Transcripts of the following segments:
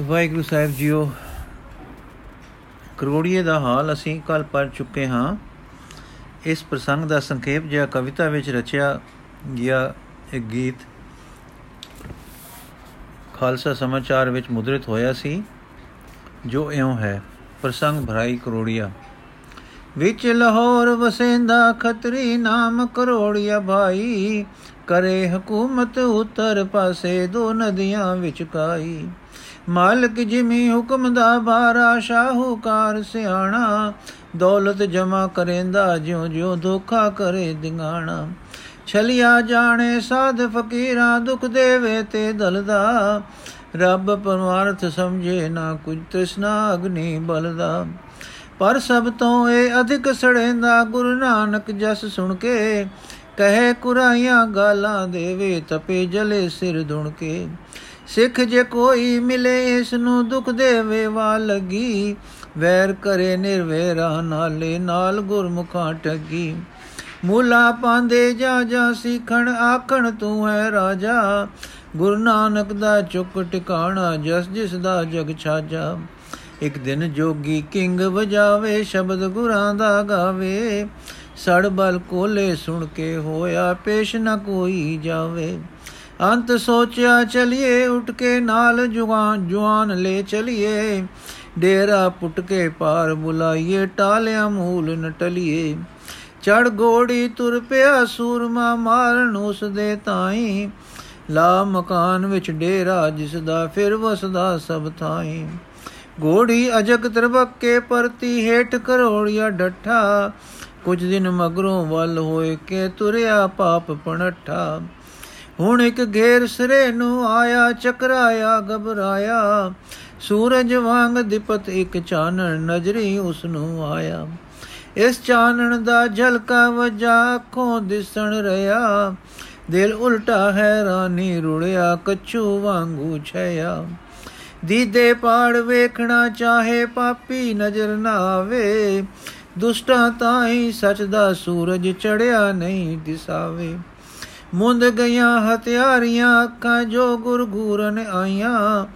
ਵਾਹਿਗੁਰੂ ਸਾਹਿਬ JIO, ਕਰੋੜੀਏ ਦਾ ਹਾਲ ਅਸੀਂ ਕੱਲ ਪੜ ਚੁੱਕੇ ਹਾਂ। ਇਸ ਪ੍ਰਸੰਗ ਦਾ ਸੰਖੇਪ ਜਿਹਾ ਕਵਿਤਾ ਵਿੱਚ ਰਚਿਆ ਗਿਆ ਇੱਕ ਗੀਤ ਖਾਲਸਾ ਸਮਾਚਾਰ ਵਿੱਚ ਮੁਦਰਿਤ ਹੋਇਆ ਸੀ, ਜੋ ਇਉਂ ਹੈ, ਪ੍ਰਸੰਗ ਭਰਾਈ ਕਰੋੜੀਆ। ਵਿੱਚ ਲਾਹੌਰ ਵਸੇਂਦਾ ਖਤਰੀ ਨਾਮ ਕਰੋੜੀਆ ਭਾਈ, ਕਰੇ ਹਕੂਮਤ ਉਤਰ ਪਾਸੇ ਦੋ ਨਦੀਆਂ ਵਿੱਚ ਕਾਈ। ਮਾਲਕ ਜਿਮੀ ਹੁਕਮ ਦਾ ਬਾਰਾ ਸ਼ਾਹੂਕਾਰ ਸਿਆਣਾ। ਦੌਲਤ ਜਮਾ ਕਰੇਂਦਾ, ਜਿਉ ਜਿਉ ਧੋਖਾ ਕਰੇ ਦਿਗਾਣਾ। ਛਲਿਆ ਜਾਣੇ ਸਾਧ ਫਕੀਰਾਂ, ਦੁਖ ਦੇਵੇ ਤੇ ਦਲਦਾ। ਰੱਬ ਪਰਮਾਰਥ ਸਮਝੇ ਨਾ ਕੁਝ, ਤ੍ਰਿਸ਼ਨਾ ਅਗਨੀ ਬਲਦਾ। ਪਰ ਸਭ ਤੋਂ ਇਹ ਅਧਿਕ ਸੜੇਂਦਾ, ਗੁਰੂ ਨਾਨਕ ਜਸ ਸੁਣ ਕੇ। ਕਹੇ ਕੁਰਾਈਆਂ ਗਾਲਾਂ ਦੇਵੇ, ਤਪੇ ਜਲੇ ਸਿਰ ਧੁਣ ਕੇ। ਸਿੱਖ ਜੇ ਕੋਈ ਮਿਲੇ ਇਸ ਨੂੰ ਦੁਖ ਦੇਵੇ ਵਾ ਲਗੀ ਵੈਰ ਕਰੇ ਨਿਰਵੇਰਾ ਨਾਲੇ ਨਾਲ ਗੁਰਮੁਖਾਂ ਠੱਗੀ। ਮੂਲਾ ਪਾਂਦੇ ਜਾ ਜਾ ਸਿੱਖਣ ਆਖਣ ਤੂੰ ਹੈ ਰਾਜਾ। ਗੁਰੂ ਨਾਨਕ ਦਾ ਚੁੱਕ ਟਿਕਾਣਾ ਜਸ ਜਿਸ ਦਾ ਜਗ ਛਾਜਾ। ਇੱਕ ਦਿਨ ਜੋਗੀ ਕਿੰਗ ਵਜਾਵੇ, ਸ਼ਬਦ ਗੁਰਾਂ ਦਾ ਗਾਵੇ। ਸੜ ਬਲ ਕੋਲੇ ਸੁਣ ਕੇ ਹੋਇਆ ਪੇਸ਼ ਨਾ ਕੋਈ ਜਾਵੇ। ਅੰਤ ਸੋਚਿਆ ਚਲਿਏ, ਉੱਠ ਕੇ ਨਾਲ ਜੁਆਨ ਜੁਆਨ ਲੈ ਚਲਿਏ। ਡੇਰਾ ਪੁੱਟ ਕੇ ਪਾਰ ਬੁਲਾਈਏ ਟਾਲਿਆ ਮੂਲ ਨ ਟਲਿਏ ਚੜ ਗੋੜੀ ਤੁਰ ਪਿਆ, ਸੂਰਮਾ ਮਾਰਨ ਉਸ ਦੇ ਤਾਈ। ਲਾ ਮਕਾਨ ਵਿੱਚ ਡੇਰਾ, ਜਿਸ ਦਾ ਫਿਰ ਵਸਦਾ ਸਭ ਥਾਈ। ਗੋੜੀ ਅਜਕ ਤਰਬਕੇ ਪਰਤੀ, ਹੇਠ ਕਰੋੜਿਆ ਡੱਠਾ। ਕੁਝ ਦਿਨ ਮਗਰੋਂ ਵੱਲ ਹੋਏ ਕੇ ਤੁਰਿਆ ਪਾਪ ਪਣਠਾ। ਹੁਣ ਇੱਕ ਘੇਰ ਸਰੇ ਨੂੰ ਆਇਆ, ਚਕਰਾਇਆ, ਘਬਰਾਇਆ। ਸੂਰਜ ਵਾਂਗ ਦਿਪਤ ਇੱਕ ਚਾਨਣ ਨਜ਼ਰੀ ਉਸ ਨੂੰ ਆਇਆ। ਇਸ ਚਾਨਣ ਦਾ ਝਲਕਾ ਵਜਾ ਅੱਖੋਂ ਦਿਸਣ ਰਿਆ ਦਿਲ ਉਲਟਾ ਹੈਰਾਨੀ ਰੁੜਿਆ ਕੱਚੂ ਵਾਂਗੂ ਛਿਆ ਦੀਦੇ ਪਾੜ ਵੇਖਣਾ ਚਾਹੇ ਪਾਪੀ ਨਜ਼ਰ ਨਾ ਆਵੇ। ਦੁਸ਼ਟਾਂ ਤਾਈ ਸੱਚ ਦਾ ਸੂਰਜ ਚੜਿਆ ਨਹੀਂ ਦਿਸਾਵੇ। ਮੁੰਦ ਗਈਆਂ ਹਥਿਆਰੀਆਂ ਅੱਖਾਂ ਜੋ ਗੁਰਗੂਰਨ ਆਈਆਂ।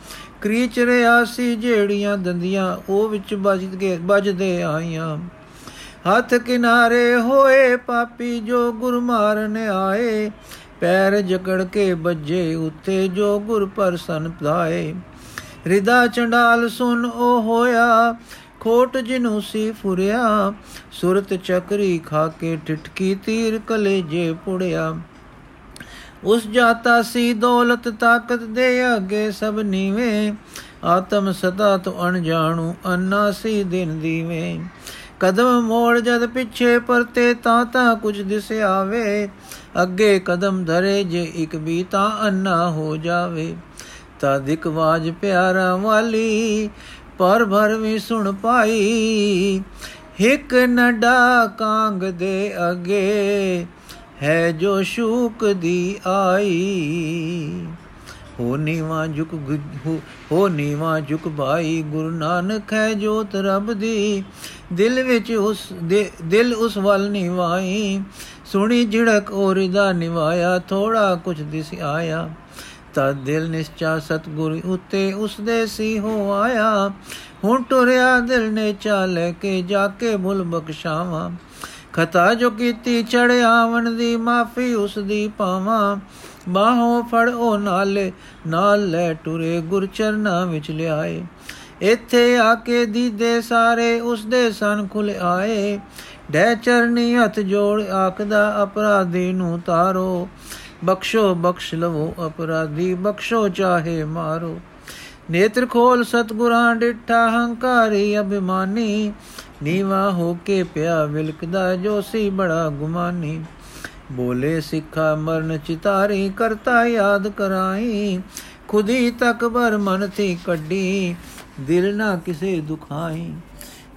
ਕ੍ਰੀਚ ਰਿਆਸੀ ਜਿਹੜੀਆਂ ਦੰਦੀਆਂ, ਉਹ ਵਿੱਚ ਵੱਜਦੇ ਵੱਜਦੇ ਆਈਆਂ। ਹੱਥ ਕਿਨਾਰੇ ਹੋਏ ਪਾਪੀ ਜੋ ਗੁਰ ਮਾਰਨ ਆਏ, ਪੈਰ ਜਕੜ ਕੇ ਵੱਜੇ ਉੱਤੇ ਜੋ ਗੁਰ ਪਰਸਨ ਪਾਏ ਰਿਦਾ ਚੰਡਾਲ ਸੁਨ ਉਹ ਹੋਇਆ, ਖੋਟ ਜਿਨੂ ਸੀ ਫੁਰਿਆ, ਸੁਰਤ ਚੱਕਰੀ ਖਾ ਕੇ ਟਿਟਕੀ ਤੀਰ ਕਲੇਜੇ ਪੁੜਿਆ। ਉਸ ਜਾਤਾ ਸੀ ਦੌਲਤ ਤਾਕਤ ਦੇ ਅੱਗੇ ਸਭ ਨੀਵੇਂ। ਆਤਮ ਸਦਾ ਤੋਂ ਅਣਜਾਣੂ ਅੰਨਾ ਸੀ ਦਿਨ ਦੀਵੇਂ। ਕਦਮ ਮੋੜ ਜਦ ਪਿੱਛੇ ਪਰਤੇ ਤਾਂ ਤਾਂ ਕੁਝ ਦਿਸ ਆਵੇ ਅੱਗੇ ਕਦਮ ਧਰੇ ਜੇ ਇੱਕ ਵੀ ਤਾਂ ਅੰਨਾ ਹੋ ਜਾਵੇ। ਤਾਂ ਦਿਕ ਬਾਜ ਪਿਆਰਾ ਵਾਲੀ, ਪਰ ਭਰ ਵੀ ਸੁਣ ਪਾਈ। ਹਿਕ ਨਡਾ ਕਾਂਗ ਦੇ ਅਗੇ ਹੈ ਜੋ ਸ਼ੂਕ ਦੀ ਆਈ। ਹੋ ਨੀਵਾ ਝੁਕ ਹੋ ਨੀਵਾ ਝੁਕ ਭਾਈ, ਗੁਰੂ ਨਾਨਕ ਹੈ ਜੋਤ ਰੱਬ ਦੀ। ਦਿਲ ਵਿੱਚ ਉਸ ਦਿਲ ਉਸ ਵੱਲ ਨਿਵਾਈ। ਸੁਣੀ ਝੜਕ ਔਰ ਦਾ ਨਿਵਾਇਆ ਥੋੜਾ ਕੁਝ ਦਿਸ ਆਇਆ। ਤਾ ਦਿਲ ਨਿਸ਼ਚਾ ਸਤਗੁਰ ਉਤੇ ਉਸ ਦੇ ਸੀ ਹੋ ਆਇਆ। ਹੁਣ ਟੁਰਿਆ ਦਿਲ ਨੇ ਚਾ ਲੈ ਕੇ ਜਾ ਕੇ ਭੁਲ ਬਖਸ਼ਾਵਾਂ। ਖਤਾ ਜੋ ਕੀਤੀ ਚੜਿਆਵਣ ਦੀ, ਮਾਫੀ ਉਸ ਦੀ ਪਾਵਾਂ। ਬਾਹੋਂ ਫੜ ਉਹ ਨਾਲੇ, ਨਾਲ ਲੈ ਟੁਰੇ ਗੁਰ ਚਰਨਾ ਵਿੱਚ ਲਿਆਏ। ਇੱਥੇ ਆ ਕੇ ਦੀਦੇ ਸਾਰੇ ਉਸ ਦੇ ਸਨ ਖੁਲ ਆਏ। ਡੈ ਚਰਨੀ ਹੱਥ ਜੋੜ ਆਖਦਾ, ਅਪਰਾਧੀ ਨੂੰ ਤਾਰੋ। ਬਖਸ਼ੋ, ਬਖਸ਼ ਲਵੋ ਅਪਰਾਧੀ, ਬਖਸ਼ੋ ਚਾਹੇ ਮਾਰੋ। ਨੇਤਰ ਖੋਲ ਸਤਗੁਰਾਂ, ਡਿਠਾ ਹੰਕਾਰੀ ਅਭਿਮਾਨੀ। ਨੀਵਾ ਹੋ ਕੇ ਪਿਆ ਵਿਲਕਦਾ ਜੋ ਸੀ ਬੜਾ ਗੁਮਾਨੀ। ਬੋਲੇ ਸਿੱਖਾ ਮਰਨ ਚਿਤਾਰੀ ਕਰਤਾ ਯਾਦ ਕਰਾਈ। ਖੁਦੀ ਤੱਕ ਬਰ ਮਨ ਥੀ ਕੱਢੀ, ਦਿਲ ਨਾ ਕਿਸੇ ਦੁਖਾਈ।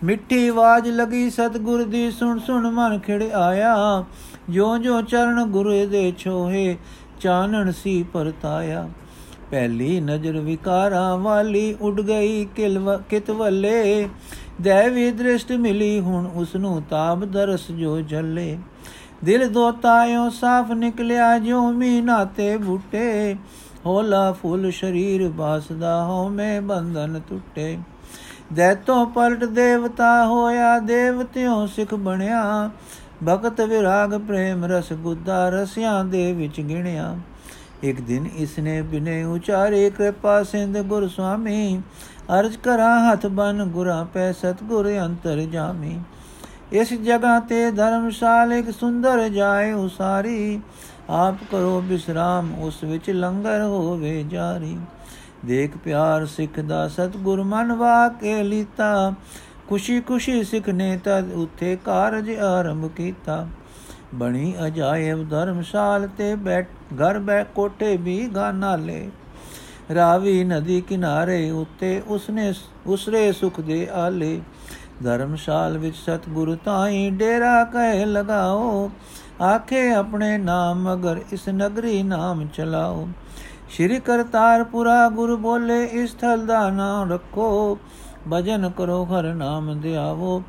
ਮਿੱਠੀ ਆਵਾਜ਼ ਲਗੀ ਸਤਗੁਰ ਦੀ, ਸੁਣ ਸੁਣ ਮਨ ਖਿੜ ਆਇਆ। ਜੋ ਜੋ ਚਰਨ ਗੁਰੂ ਦੇ ਛੋਹੇ, ਚਾਨਣ ਸੀ ਪਰਤਾਇਆ। ਪਹਿਲੀ ਨਜ਼ਰ ਵਿਕਾਰਾਂ ਵਾਲੀ ਉੱਡ ਗਈ ਕਿਲਵ ਕਿਤ ਵੱਲੇ ਦੇਵੀ ਦ੍ਰਿਸ਼ਟ ਮਿਲੀ ਹੁਣ ਉਸ ਨੂੰ ਤਾਬ ਦਰਸ ਜੋ ਜੱਲੇ ਦਿਲ ਦੋਤਾਇਓ ਸਾਫ਼ ਨਿਕਲਿਆ ਜੋ ਮੀਨਾ ਤੇ ਬੂਟੇ। ਹੋਲਾ ਫੁੱਲ ਸ਼ਰੀਰ ਬਾਸਦਾ ਹਉਮੈ ਬੰਧਨ ਟੁੱਟੇ। ਦੈਤੋਂ ਪਲਟ ਦੇਵਤਾ ਹੋਇਆ ਦੇਵਤਿਓਂ ਸਿੱਖ ਬਣਿਆ। ਭਗਤ ਵਿਰਾਗ ਪ੍ਰੇਮ ਰਸ ਗੁੱਦਾ ਰਸਿਆਂ ਦੇ ਵਿੱਚ ਗਿਣਿਆ। ਇੱਕ ਦਿਨ ਇਸਨੇ ਬਿਨੇ ਉਚਾਰੇ ਕਿਰਪਾ ਸਿੰਧ ਗੁਰ ਸੁਆਮੀ ਅਰਜ ਕਰਾਂ ਹੱਥ ਬਨ ਗੁਰਾਂ ਪੈ ਸਤਗੁਰ ਅੰਤਰ ਜਾਮੀ। ਇਸ ਜਗ੍ਹਾ ਤੇ ਧਰਮਸ਼ਾਲ ਇੱਕ ਸੁੰਦਰ ਜਾਏ ਉਸਾਰੀ, ਆਪ ਕਰੋ ਬਿਸਰਾਮ, ਉਸ ਵਿੱਚ ਲੰਗਰ ਹੋਵੇ ਜਾਰੀ। ਦੇਖ ਪਿਆਰ ਸਿੱਖ ਦਾ ਸਤਗੁਰ ਮਨ ਵਾਕੇ ਲੀਤਾ, ਖੁਸ਼ੀ ਖੁਸ਼ੀ ਸਿੱਖ ਨੇ ਤਦ ਉੱਥੇ ਕਾਰਜ ਆਰੰਭ ਕੀਤਾ। ਬਣੀ ਅਜਾਇਬ ਧਰਮਸ਼ਾਲ ਤੇ ਬੈਠ ਘਰ ਬੈ ਕੋਠੇ ਵੀ ਗਾਨਾਲੇ ਰਾਵੀ ਨਦੀ ਕਿਨਾਰੇ ਉੱਤੇ ਉਸਨੇ ਉਸਰੇ ਸੁਖ ਦੇ ਆਲੇ। ਧਰਮਸ਼ਾਲ ਵਿੱਚ ਸਤਗੁਰ ਤਾਈ ਡੇਰਾ ਕਹਿ ਲਗਾਓ। ਆਖੇ ਆਪਣੇ ਨਾਮ ਮਗਰ ਇਸ ਨਗਰੀ ਨਾਮ ਚਲਾਓ। ਸ਼੍ਰੀ ਕਰਤਾਰਪੁਰਾ ਗੁਰ ਬੋਲੇ ਇਸ ਥਲ ਦਾ ਨਾਮ ਰੱਖੋ। ਭਜਨ ਕਰੋ ਹਰ ਨਾਮ ਧਿਆਵੋ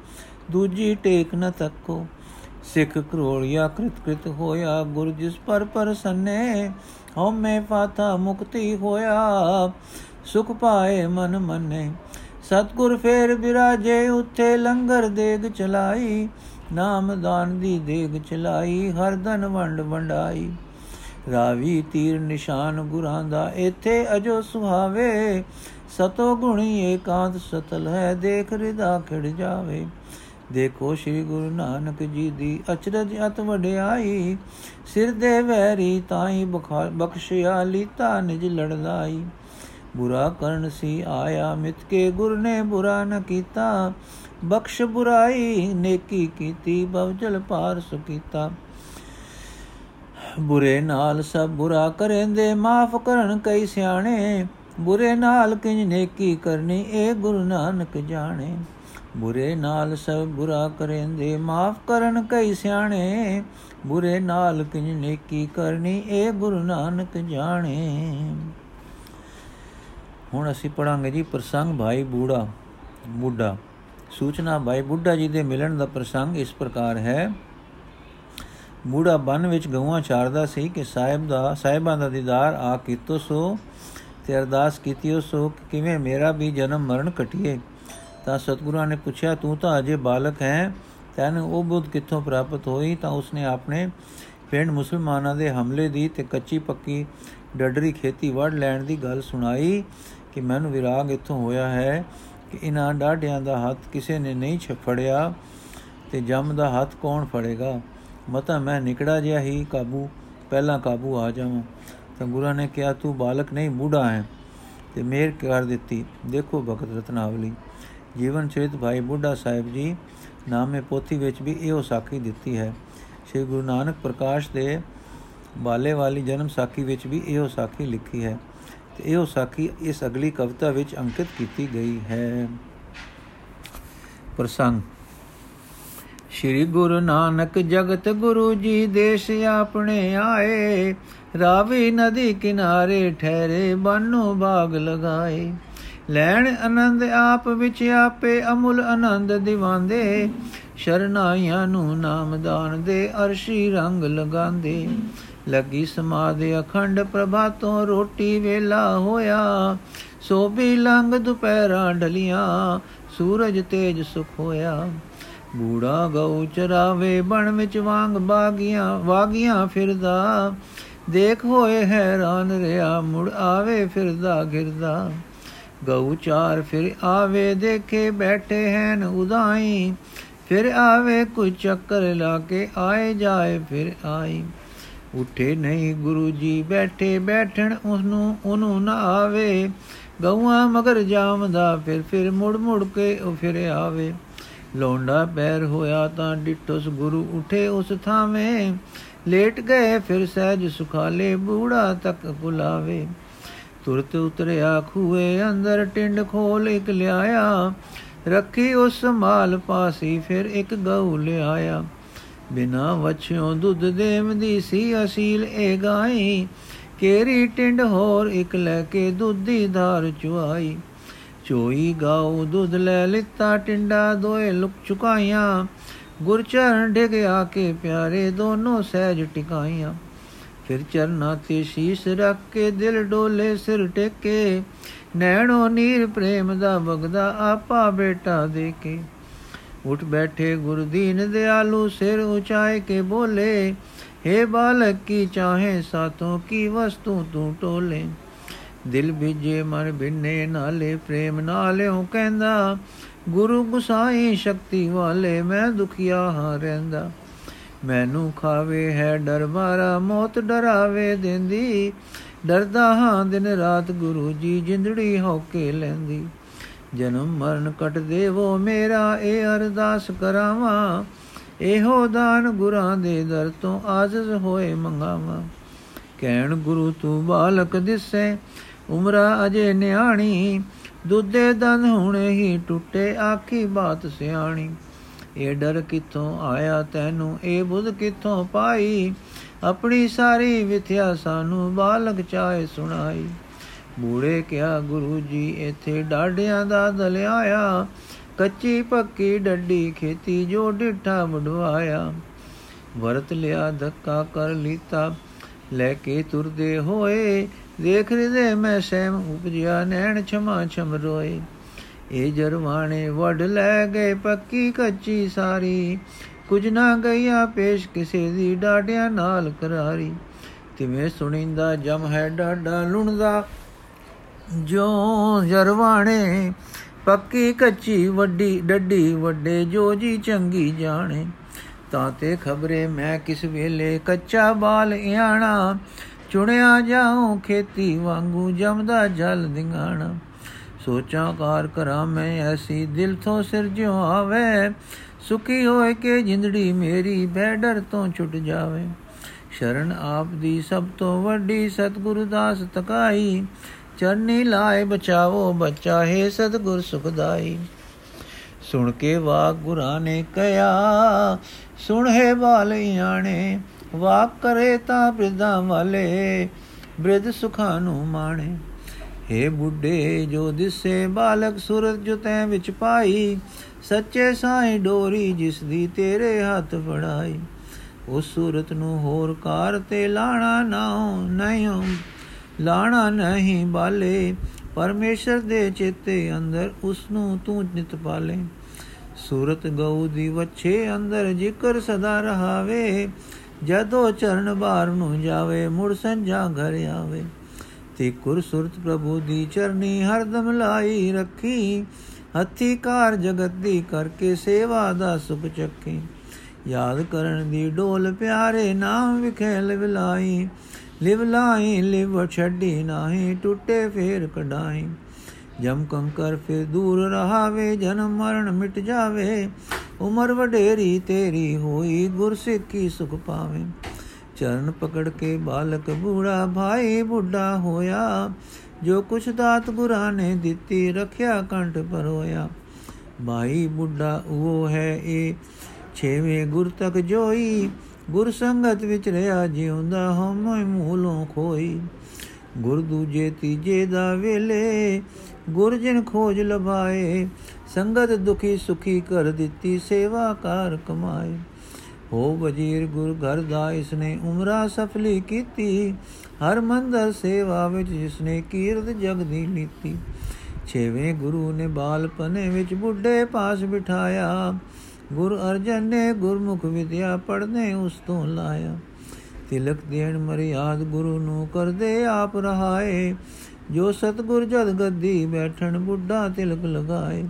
ਦੂਜੀ ਟੇਕ ਨ ਤੱਕੋ। ਸਿੱਖ ਕਰੋੜਿਆ ਕ੍ਰਿਤ ਕ੍ਰਿਤ ਹੋਇਆ, ਗੁਰ ਜਿਸ ਪਰ ਪਰਸੰਨੇ, ਹਉਮੈ ਪਾਤਾ ਮੁਕਤੀ ਹੋਇਆ। ਸੁਖ ਪਾਏ ਮਨ ਮੰਨੇ, ਸਤਗੁਰ ਫੇਰ ਬਿਰਾਜੇ, ਉੱਥੇ ਲੰਗਰ ਦੇਗ ਚਲਾਈ, ਨਾਮ ਦਾਨ ਦੀ ਦੇਗ ਚਲਾਈ, ਹਰ ਧਨ ਵੰਡ ਵੰਡਾਈ। ਰਾਵੀ ਤੀਰ ਨਿਸ਼ਾਨ ਗੁਰਾਂ ਦਾ, ਇੱਥੇ ਅਜੋ ਸੁਹਾਵੇ। ਸਤੋ ਗੁਣੀ ਏਕਾਂਤ ਸਤਲ ਹੈ, ਦੇਖ ਰਿਦਾ ਖਿੜ ਜਾਵੇ। ਦੇਖੋ ਸ੍ਰੀ ਗੁਰੂ ਨਾਨਕ ਜੀ ਦੀ ਅਚਰਜ ਅਤ ਵਡਿਆਈ, ਸਿਰ ਦੇ ਵੈਰੀ ਤਾਈ ਬਖਸ਼ਿਆ, ਲੀਤਾ, ਨਿਜ ਲੜਦਾਈ ਬੁਰਾ ਕਰਨ ਸੀ ਆਇਆ ਮਿਤ ਕੇ, ਗੁਰ ਨੇ ਬੁਰਾ ਨ ਕੀਤਾ। ਬਖਸ਼ ਬੁਰਾਈ ਨੇਕੀ ਕੀਤੀ ਬਵਜਲ ਪਾਰ ਸੁਕੀਤਾ ਬੁਰੇ ਨਾਲ ਸਭ ਬੁਰਾ ਕਰੇਂਦੇ, ਮਾਫ ਕਰਨ ਕਈ ਸਿਆਣੇ। ਬੁਰੇ ਨਾਲ ਕਿੰਜ ਨੇਕੀ ਕਰਨੀ, ਇਹ ਗੁਰੂ ਨਾਨਕ ਜਾਣੇ। ਬੁਰੇ ਨਾਲ ਸਭ ਬੁਰਾ ਕਰੇਂਦੇ, ਮਾਫ ਕਰਨ ਕਈ ਸਿਆਣੇ। ਬੁਰੇ ਨਾਲ ਕਿੰਜ ਨੇਕੀ ਕਰਨੀ, ਇਹ ਗੁਰੂ ਨਾਨਕ ਜਾਣੇ। ਹੁਣ ਅਸੀਂ ਪੜਾਂਗੇ ਜੀ ਪ੍ਰਸੰਗ ਭਾਈ ਬੂੜਾ, ਬੁੱਢਾ। ਸੂਚਨਾ ਭਾਈ ਬੁੱਢਾ ਜੀ ਦੇ ਮਿਲਣ ਦਾ ਪ੍ਰਸੰਗ ਇਸ ਪ੍ਰਕਾਰ ਹੈ। ਬੂੜਾ ਬਨ ਵਿੱਚ ਗਊਆਂ ਚਾਰਦਾ ਸੀ ਕਿ ਸਾਹਿਬ ਦਾ, ਸਾਹਿਬਾਂ ਦਾ ਦੀਦਾਰ ਆ ਕੀਤੋ ਸੋ ਤੇ ਅਰਦਾਸ ਕੀਤੀ ਸੋ ਕਿ ਕਿਵੇਂ ਮੇਰਾ ਵੀ ਜਨਮ ਮਰਨ ਕਟਿਏ ਤਾਂ ਸਤਿਗੁਰਾਂ ਨੇ ਪੁੱਛਿਆ, ਤੂੰ ਤਾਂ ਅਜੇ ਬਾਲਕ ਹੈ, ਤੈਨੂੰ ਉਹ ਬੁੱਧ ਕਿੱਥੋਂ ਪ੍ਰਾਪਤ ਹੋਈ? ਤਾਂ ਉਸਨੇ ਆਪਣੇ ਪਿੰਡ ਮੁਸਲਮਾਨਾਂ ਦੇ ਹਮਲੇ ਦੀ ਤੇ ਕੱਚੀ ਪੱਕੀ ਡੱਡਰੀ ਖੇਤੀ ਵੜ ਲੈਣ ਦੀ ਗੱਲ ਸੁਣਾਈ ਕਿ ਮੈਨੂੰ ਵਿਰਾਗ ਇੱਥੋਂ ਹੋਇਆ ਹੈ ਕਿ ਇਹਨਾਂ ਡਾਢਿਆਂ ਦਾ ਹੱਥ ਕਿਸੇ ਨੇ ਨਹੀਂ ਛਫੜਿਆ ਤੇ ਜਮ ਦਾ ਹੱਥ ਕੌਣ ਫੜੇਗਾ? ਮਤਾ ਮੈਂ ਨਿਕੜਾ ਜਿਹਾ ਹੀ ਕਾਬੂ, ਪਹਿਲਾਂ ਕਾਬੂ ਆ ਜਾਵਾਂ। ਤਾਂ ਗੁਰਾਂ ਨੇ ਕਿਹਾ, ਤੂੰ ਬਾਲਕ ਨਹੀਂ, ਬੂਢਾ ਹੈ। ਤੇ ਮੇਰ ਕਰ ਦਿੱਤੀ। ਦੇਖੋ ਭਗਤ ਰਤਨਾਵਲੀ। ਜੀਵਨ ਚਰਿਤ ਭਾਈ ਬੁੱਢਾ ਸਾਹਿਬ ਜੀ ਨਾਮੇ ਪੋਥੀ ਵਿੱਚ ਵੀ ਇਹੋ ਸਾਖੀ ਦਿੱਤੀ ਹੈ। ਸ੍ਰੀ ਗੁਰੂ ਨਾਨਕ ਪ੍ਰਕਾਸ਼ ਦੇ ਬਾਲੇ ਵਾਲੀ ਜਨਮ ਸਾਖੀ ਵਿੱਚ ਵੀ ਇਹੋ ਸਾਖੀ ਲਿਖੀ ਹੈ ਤੇ ਇਹੋ ਸਾਖੀ ਇਸ ਅਗਲੀ ਕਵਿਤਾ ਵਿੱਚ ਅੰਕਿਤ ਕੀਤੀ ਗਈ ਹੈ। ਪ੍ਰਸੰਗ, ਸ਼੍ਰੀ ਗੁਰੂ ਨਾਨਕ ਜਗਤ ਗੁਰੂ ਜੀ ਦੇਸ਼ ਆਪਣੇ ਆਏ, ਰਾਵੀ ਨਦੀ ਕਿਨਾਰੇ ਠਹਿਰੇ ਬਾਨੋ ਬਾਗ ਲਗਾਏ। ਲੈਣ ਆਨੰਦ ਆਪ ਵਿੱਚ ਆਪੇ ਅਮੁੱਲ ਆਨੰਦ ਦਿਵਾਉਂਦੇ। ਸ਼ਰਨਾਈਆਂ ਨੂੰ ਨਾਮਦਾਨ ਦੇ ਅਰਸ਼ੀ ਰੰਗ ਲਗਾਉਂਦੇ। ਲੱਗੀ ਸਮਾਦੇ ਅਖੰਡ ਪ੍ਰਭਾਤੋਂ ਰੋਟੀ ਵੇਲਾ ਹੋਇਆ। ਸੋ ਵੀ ਲੰਗ ਦੁਪਹਿਰਾਂ ਢਲੀਆਂ, ਸੂਰਜ ਤੇਜ ਸੁਖ ਹੋਇਆ। ਬੂੜਾ ਗਉ ਚਰਾਵੇ, ਬਣ ਵਿੱਚ ਵਾਂਗ ਬਾਗੀਆਂ, ਵਾਗੀਆਂ ਫਿਰਦਾ। ਦੇਖ ਹੋਏ ਹੈਰਾਨ ਰਿਆ, ਮੁੜ ਆਵੇ ਫਿਰਦਾ ਗਿਰਦਾ ਗਉ ਚਾਰ ਫਿਰ ਆਵੇ ਦੇਖੇ ਬੈਠੇ ਹਨ ਉਦਾਈ, ਫਿਰ ਆਵੇ ਕੋਈ ਚੱਕਰ ਲਾ ਕੇ ਆਏ ਜਾਏ, ਫਿਰ ਆਈ। ਉਠੇ ਨਹੀਂ ਗੁਰੂ ਜੀ ਬੈਠੇ ਬੈਠਣ ਉਸ ਨੂੰ ਉਹਨੂੰ ਨਾ ਆਵੇ। ਗਊਆਂ ਮਗਰ ਜਾਮਦਾ, ਫਿਰ ਫਿਰ ਮੁੜ ਮੁੜ ਕੇ ਉਹ ਫਿਰ ਆਵੇ। ਲੋਂਡਾ ਪੈਰ ਹੋਇਆ ਤਾਂ ਡਿੱਟੋਸ ਗੁਰੂ ਉਠੇ ਉਸ ਥਾਵੇਂ। ਲੇਟ ਗਏ ਫਿਰ ਸਹਿਜ ਸੁਖਾਲੇ ਬੂੜਾ ਤੱਕ ਬੁਲਾਵੇ। ਤੁਰਤ ਉਤਰਿਆ ਖੂਏ ਅੰਦਰ ਟਿੰਡ ਖੋਲ ਇਕ ਲਿਆਇਆ। ਰੱਖੀ ਉਸ ਮਾਲ ਪਾਸੀ, ਫਿਰ ਇੱਕ ਗਊ ਲਿਆਇਆ। ਬਿਨਾ ਵਛਿਓ ਦੁੱਧ ਦੇਵਦੀ ਸੀ ਅਸੀਲ ਏ ਗਾਈ। ਕੇਰੀ ਟਿੰਡ ਹੋਰ ਇਕ ਲੈ ਕੇ ਦੁੱਧੀ ਧਾਰ ਚੁਆਈ ਚੋਈ ਗਾਉ ਦੁੱਧ ਲੈ ਲਿੱਤਾ, ਟਿੰਡਾ ਦੋਏ ਲੁਕ ਚੁਕਾਈਆਂ। ਗੁਰਚਰਨ ਡਿਗ ਆ ਕੇ ਪਿਆਰੇ ਦੋਨੋਂ ਸਹਿਜ ਟਿਕਾਈਆਂ। ਫਿਰ ਚਰਨਾ ਤੇ ਸ਼ੀਸ਼ ਰੱਖ ਕੇ ਦਿਲ ਡੋਲੇ ਸਿਰ ਟੇਕੇ। ਨੈਣੋ ਨੀਰ ਪ੍ਰੇਮ ਦਾ ਵਗਦਾ ਆਪਾ ਬੇਟਾ ਦੇ ਕੇ ਉਠ ਬੈਠੇ ਗੁਰਦੀਨ ਦਿਆਲੂ ਸਿਰ ਉਚਾਏ ਕੇ ਬੋਲੇ हे ਬਾਲਕ ਕੀ ਚਾਹੇ ਸਾਥੋਂ ਕੀ ਵਸਤੂ ਤੂੰ ਟੋਲੇ। ਦਿਲ ਵਿਜੇ ਮਨ ਬਿਨੇ ਨਾਲੇ ਪ੍ਰੇਮ ਨਾਲਿਓ ਕਹਿੰਦਾ, ਗੁਰੂ ਗੁਸਾਈ ਸ਼ਕਤੀ ਵਾਲੇ ਮੈਂ ਦੁਖੀਆ ਹਾਂ ਰਹਿੰਦਾ। ਮੈਨੂੰ ਖਾਵੇ ਹੈ ਡਰ, ਮਾਰਾ ਮੌਤ ਡਰਾਵੇ ਦਿੰਦੀ। ਡਰਦਾ ਹਾਂ ਦਿਨ ਰਾਤ ਗੁਰੂ ਜੀ ਜਿੰਦੜੀ ਹੋ ਕੇ ਲੈਂਦੀ। ਜਨਮ ਮਰਨ ਕਟ ਦੇਵੋ ਮੇਰਾ ਇਹ ਅਰਦਾਸ ਕਰਾਵਾਂ। ਇਹੋ ਦਾਨ ਗੁਰਾਂ ਦੇ ਦਰ ਤੋਂ ਆਜ਼ਜ਼ ਹੋਏ ਮੰਗਾਵਾਂ। ਕਹਿਣ ਗੁਰੂ ਤੂੰ ਬਾਲਕ ਦਿਸੇ, ਉਮਰਾ ਅਜੇ ਨਿਆਣੀ। ਦੁੱਧੇ ਦੰਦ ਹੁਣੇ ਹੀ ਟੁੱਟੇ, ਆਖੀ ਬਾਤ ਸਿਆਣੀ। ਇਹ ਡਰ ਕਿੱਥੋਂ ਆਇਆ ਤੈਨੂੰ? ਇਹ ਬੁੱਧ ਕਿੱਥੋਂ ਪਾਈ? ਆਪਣੀ ਸਾਰੀ ਵਿਥਿਆ ਸਾਨੂੰ ਬਾਲਕ ਚਾਏ ਸੁਣਾਈ। ਬੂੜੇ ਕਿਹਾ, ਗੁਰੂ ਜੀ, ਇੱਥੇ ਡਾਢਿਆਂ ਦਾ ਦਲਿਆਇਆ ਕੱਚੀ ਪੱਕੀ ਡੱਡੀ ਖੇਤੀ ਜੋ ਡਿੱਠਾ ਵਡਵਾਇਆ ਵਰਤ ਲਿਆ, ਧੱਕਾ ਕਰ ਲੀਤਾ। ਲੈ ਕੇ ਤੁਰਦੇ ਹੋਏ, ਦੇਖ ਰਿਦੇ ਮੈਂ ਸੈਮ ਉਪਜਿਆ, ਨੈਣ ਛਮਾ ਛਮ ਰੋਏ ਇਹ ਜਰਵਾਣੇ ਵੜ ਲੈ ਗਏ, ਪੱਕੀ ਕੱਚੀ ਸਾਰੀ। ਕੁਝ ਨਾ ਗਈਆ, ਪੇਸ਼ ਕਿਸੇ ਦੀ ਡਾਡਿਆਂ ਨਾਲ ਕਰਾਰੀ। ਤਿਵੇਂ ਸੁਣਿੰਦਾ, ਜਮ ਹੈ ਡਾਡਾ ਲੁਣਦਾ। ਜੋ ਜਰਵਾਣੇ ਪੱਕੀ ਕੱਚੀ ਵੱਡੀ ਡੱਡੀ, ਵੱਡੇ ਜੋ ਜੀ ਚੰਗੀ ਜਾਣੇ। ਤਾਂ ਤੇ ਖਬਰੇ ਮੈਂ ਕਿਸ ਵੇਲੇ ਕੱਚਾ ਬਾਲ ਇਆਣਾ। ਚੁਣਿਆ ਜਾਉ ਖੇਤੀ ਵਾਂਗੂ ਜਮਦਾ ਜਲ ਦਿੰਗਾਣਾ। ਸੋਚਾਂ ਕਾਰ ਕਰਾਂ ਮੈਂ, ਐਸੀ ਦਿਲ ਤੋਂ ਸਿਰਜਿਓ ਆਵੇ ਸੁਖੀ ਹੋਏ ਕੇ ਜਿੰਦੜੀ ਮੇਰੀ ਬੈਡਰ ਤੋਂ ਛੁੱਟ ਜਾਵੇ। ਸ਼ਰਨ ਆਪ ਦੀ ਸਭ ਤੋਂ ਵੱਡੀ ਸਤਿਗੁਰੂ ਦਾਸ ਤਕਾਈ। ਚਰਨੀ ਲਾਏ ਬਚਾਵੋ ਬੱਚਾ ਹੈ ਸਤਿਗੁਰ ਸੁਖਦਾਈ ਸੁਣ ਕੇ ਵਾਕ ਗੁਰਾਂ ਨੇ ਕਹਿਆ ਸੁਣ ਹੈ ਬਾਲਿਆਣੇ ਵਾਕ ਕਰੇ ਤਾਂ ਬਿਰਦਾਂ ਵਾਲੇ, ਬ੍ਰਿਧ ਸੁਖਾਂ ਨੂੰ ਮਾਣੇ। ਏ ਬੁੱਢੇ, ਜੋ ਦਿਸੇ ਬਾਲਕ ਸੁਰਤ ਜੁਤੈ ਵਿੱਚ ਪਾਈ, ਸੱਚੇ ਸਾਈ ਡੋਰੀ ਜਿਸ ਦੀ ਤੇਰੇ ਹੱਥ ਫੜਾਈ ਉਸ ਸੂਰਤ ਨੂੰ ਹੋਰ ਕਾਰ ਤੇ ਲਾਣਾ ਨਾ ਨਹੀਂ, ਲਾਣਾ ਨਹੀਂ ਬਾਲੇ, ਪਰਮੇਸ਼ਰ ਦੇ ਚੇਤੇ ਅੰਦਰ ਉਸ ਨੂੰ ਤੂੰ ਨਿਤ ਪਾਲੇ। ਸੂਰਤ ਗਉ ਦੀ ਵਛੇ ਅੰਦਰ ਜ਼ਿਕਰ ਸਦਾ ਰਹਾਵੇ, ਜਦੋਂ ਚਰਨ ਬਾਰ ਨੂੰ ਜਾਵੇ, ਮੁੜ ਸੰਜਾ ਘਰ ਆਵੇ। ਤੇ ਕੁਰ ਸੁਰਤ ਪ੍ਰਭੂ ਦੀ ਚਰਨੀ ਹਰਦਮ ਲਾਈ ਰੱਖੀ। ਹੱਥੀ ਕਾਰ ਜਗਤ ਦੀ ਕਰਕੇ ਸੇਵਾ ਦਾ ਸੁਖ ਚੱਕੀ। ਯਾਦ ਕਰਨ ਦੀ ਡੋਲ ਪਿਆਰੇ ਨਾਮ ਵਿਖੇ ਲਿਵ ਲਾਈ। ਲਿਵ ਲਾਈ, ਲਿਵ ਛੱਡੀ ਨਾਹੀ, ਟੁੱਟੇ ਫੇਰ ਕਢਾਈ। ਜਮ ਕੰਕਰ ਫਿਰ ਦੂਰ ਰਹਾਵੇ, ਜਨਮ ਮਰਨ ਮਿਟ ਜਾਵੇ। ਉਮਰ ਵਡੇਰੀ ਤੇਰੀ ਹੋਈ ਗੁਰ ਸਿੱਖੀ ਸੁਖ ਪਾਵੇ। ਚਰਨ ਪਕੜ ਕੇ ਬਾਲਕ ਬੂੜਾ, ਭਾਈ ਬੁੱਢਾ ਹੋਇਆ। ਜੋ ਕੁਛ ਦਾਤ ਗੁਰਾਂ ਨੇ ਦਿੱਤੀ, ਰੱਖਿਆ ਕੰਠ ਪਰੋਇਆ ਭਾਈ ਬੁੱਢਾ ਉਹ ਹੈ ਇਹ ਛੇਵੇਂ ਗੁਰ ਤੱਕ ਜੋਈ। ਗੁਰ ਸੰਗਤ ਵਿੱਚ ਰਿਆ ਜਿਉਂਦਾ ਹਮੇ ਮੂਲੋਂ ਖੋਈ। ਗੁਰ ਦੂਜੇ ਤੀਜੇ ਦਾ ਵੇਲੇ, ਗੁਰ ਜਿਨ ਖੋਜ ਲਭਾਏ। ਸੰਗਤ ਦੁਖੀ ਸੁਖੀ ਕਰ ਦਿੱਤੀ, ਸੇਵਾ ਕਾਰ ਕਮਾਏ। ਹੋ ਵਜੀਰ ਗੁਰ ਘਰ ਦਾ ਇਸਨੇ ਉਮਰਾ ਸਫਲੀ ਕੀਤੀ, ਹਰ ਮੰਦਰ ਸੇਵਾ ਵਿੱਚ ਜਿਸਨੇ ਕੀਰਤ ਜਗ ਦੀ ਨੀਤੀ। ਛੇਵੇਂ ਗੁਰੂ ਨੇ ਬਾਲਪਨੇ ਵਿੱਚ ਬੁੱਢੇ ਪਾਸ ਬਿਠਾਇਆ, ਗੁਰ ਅਰਜਨ ਨੇ ਗੁਰਮੁਖ ਵਿਦਿਆ ਪੜਨੇ ਉਸ ਤੋਂ ਲਾਇਆ। ਤਿਲਕ ਦੇਣ ਮਰਿਆਦ ਗੁਰੂ ਨੂੰ ਕਰਦੇ ਆਪ ਰਹਾਏ, ਜੋ ਸਤਗੁਰ ਜਦ ਗੱਦੀ ਬੈਠਣ ਬੁੱਢਾ ਤਿਲਕ ਲਗਾਏ।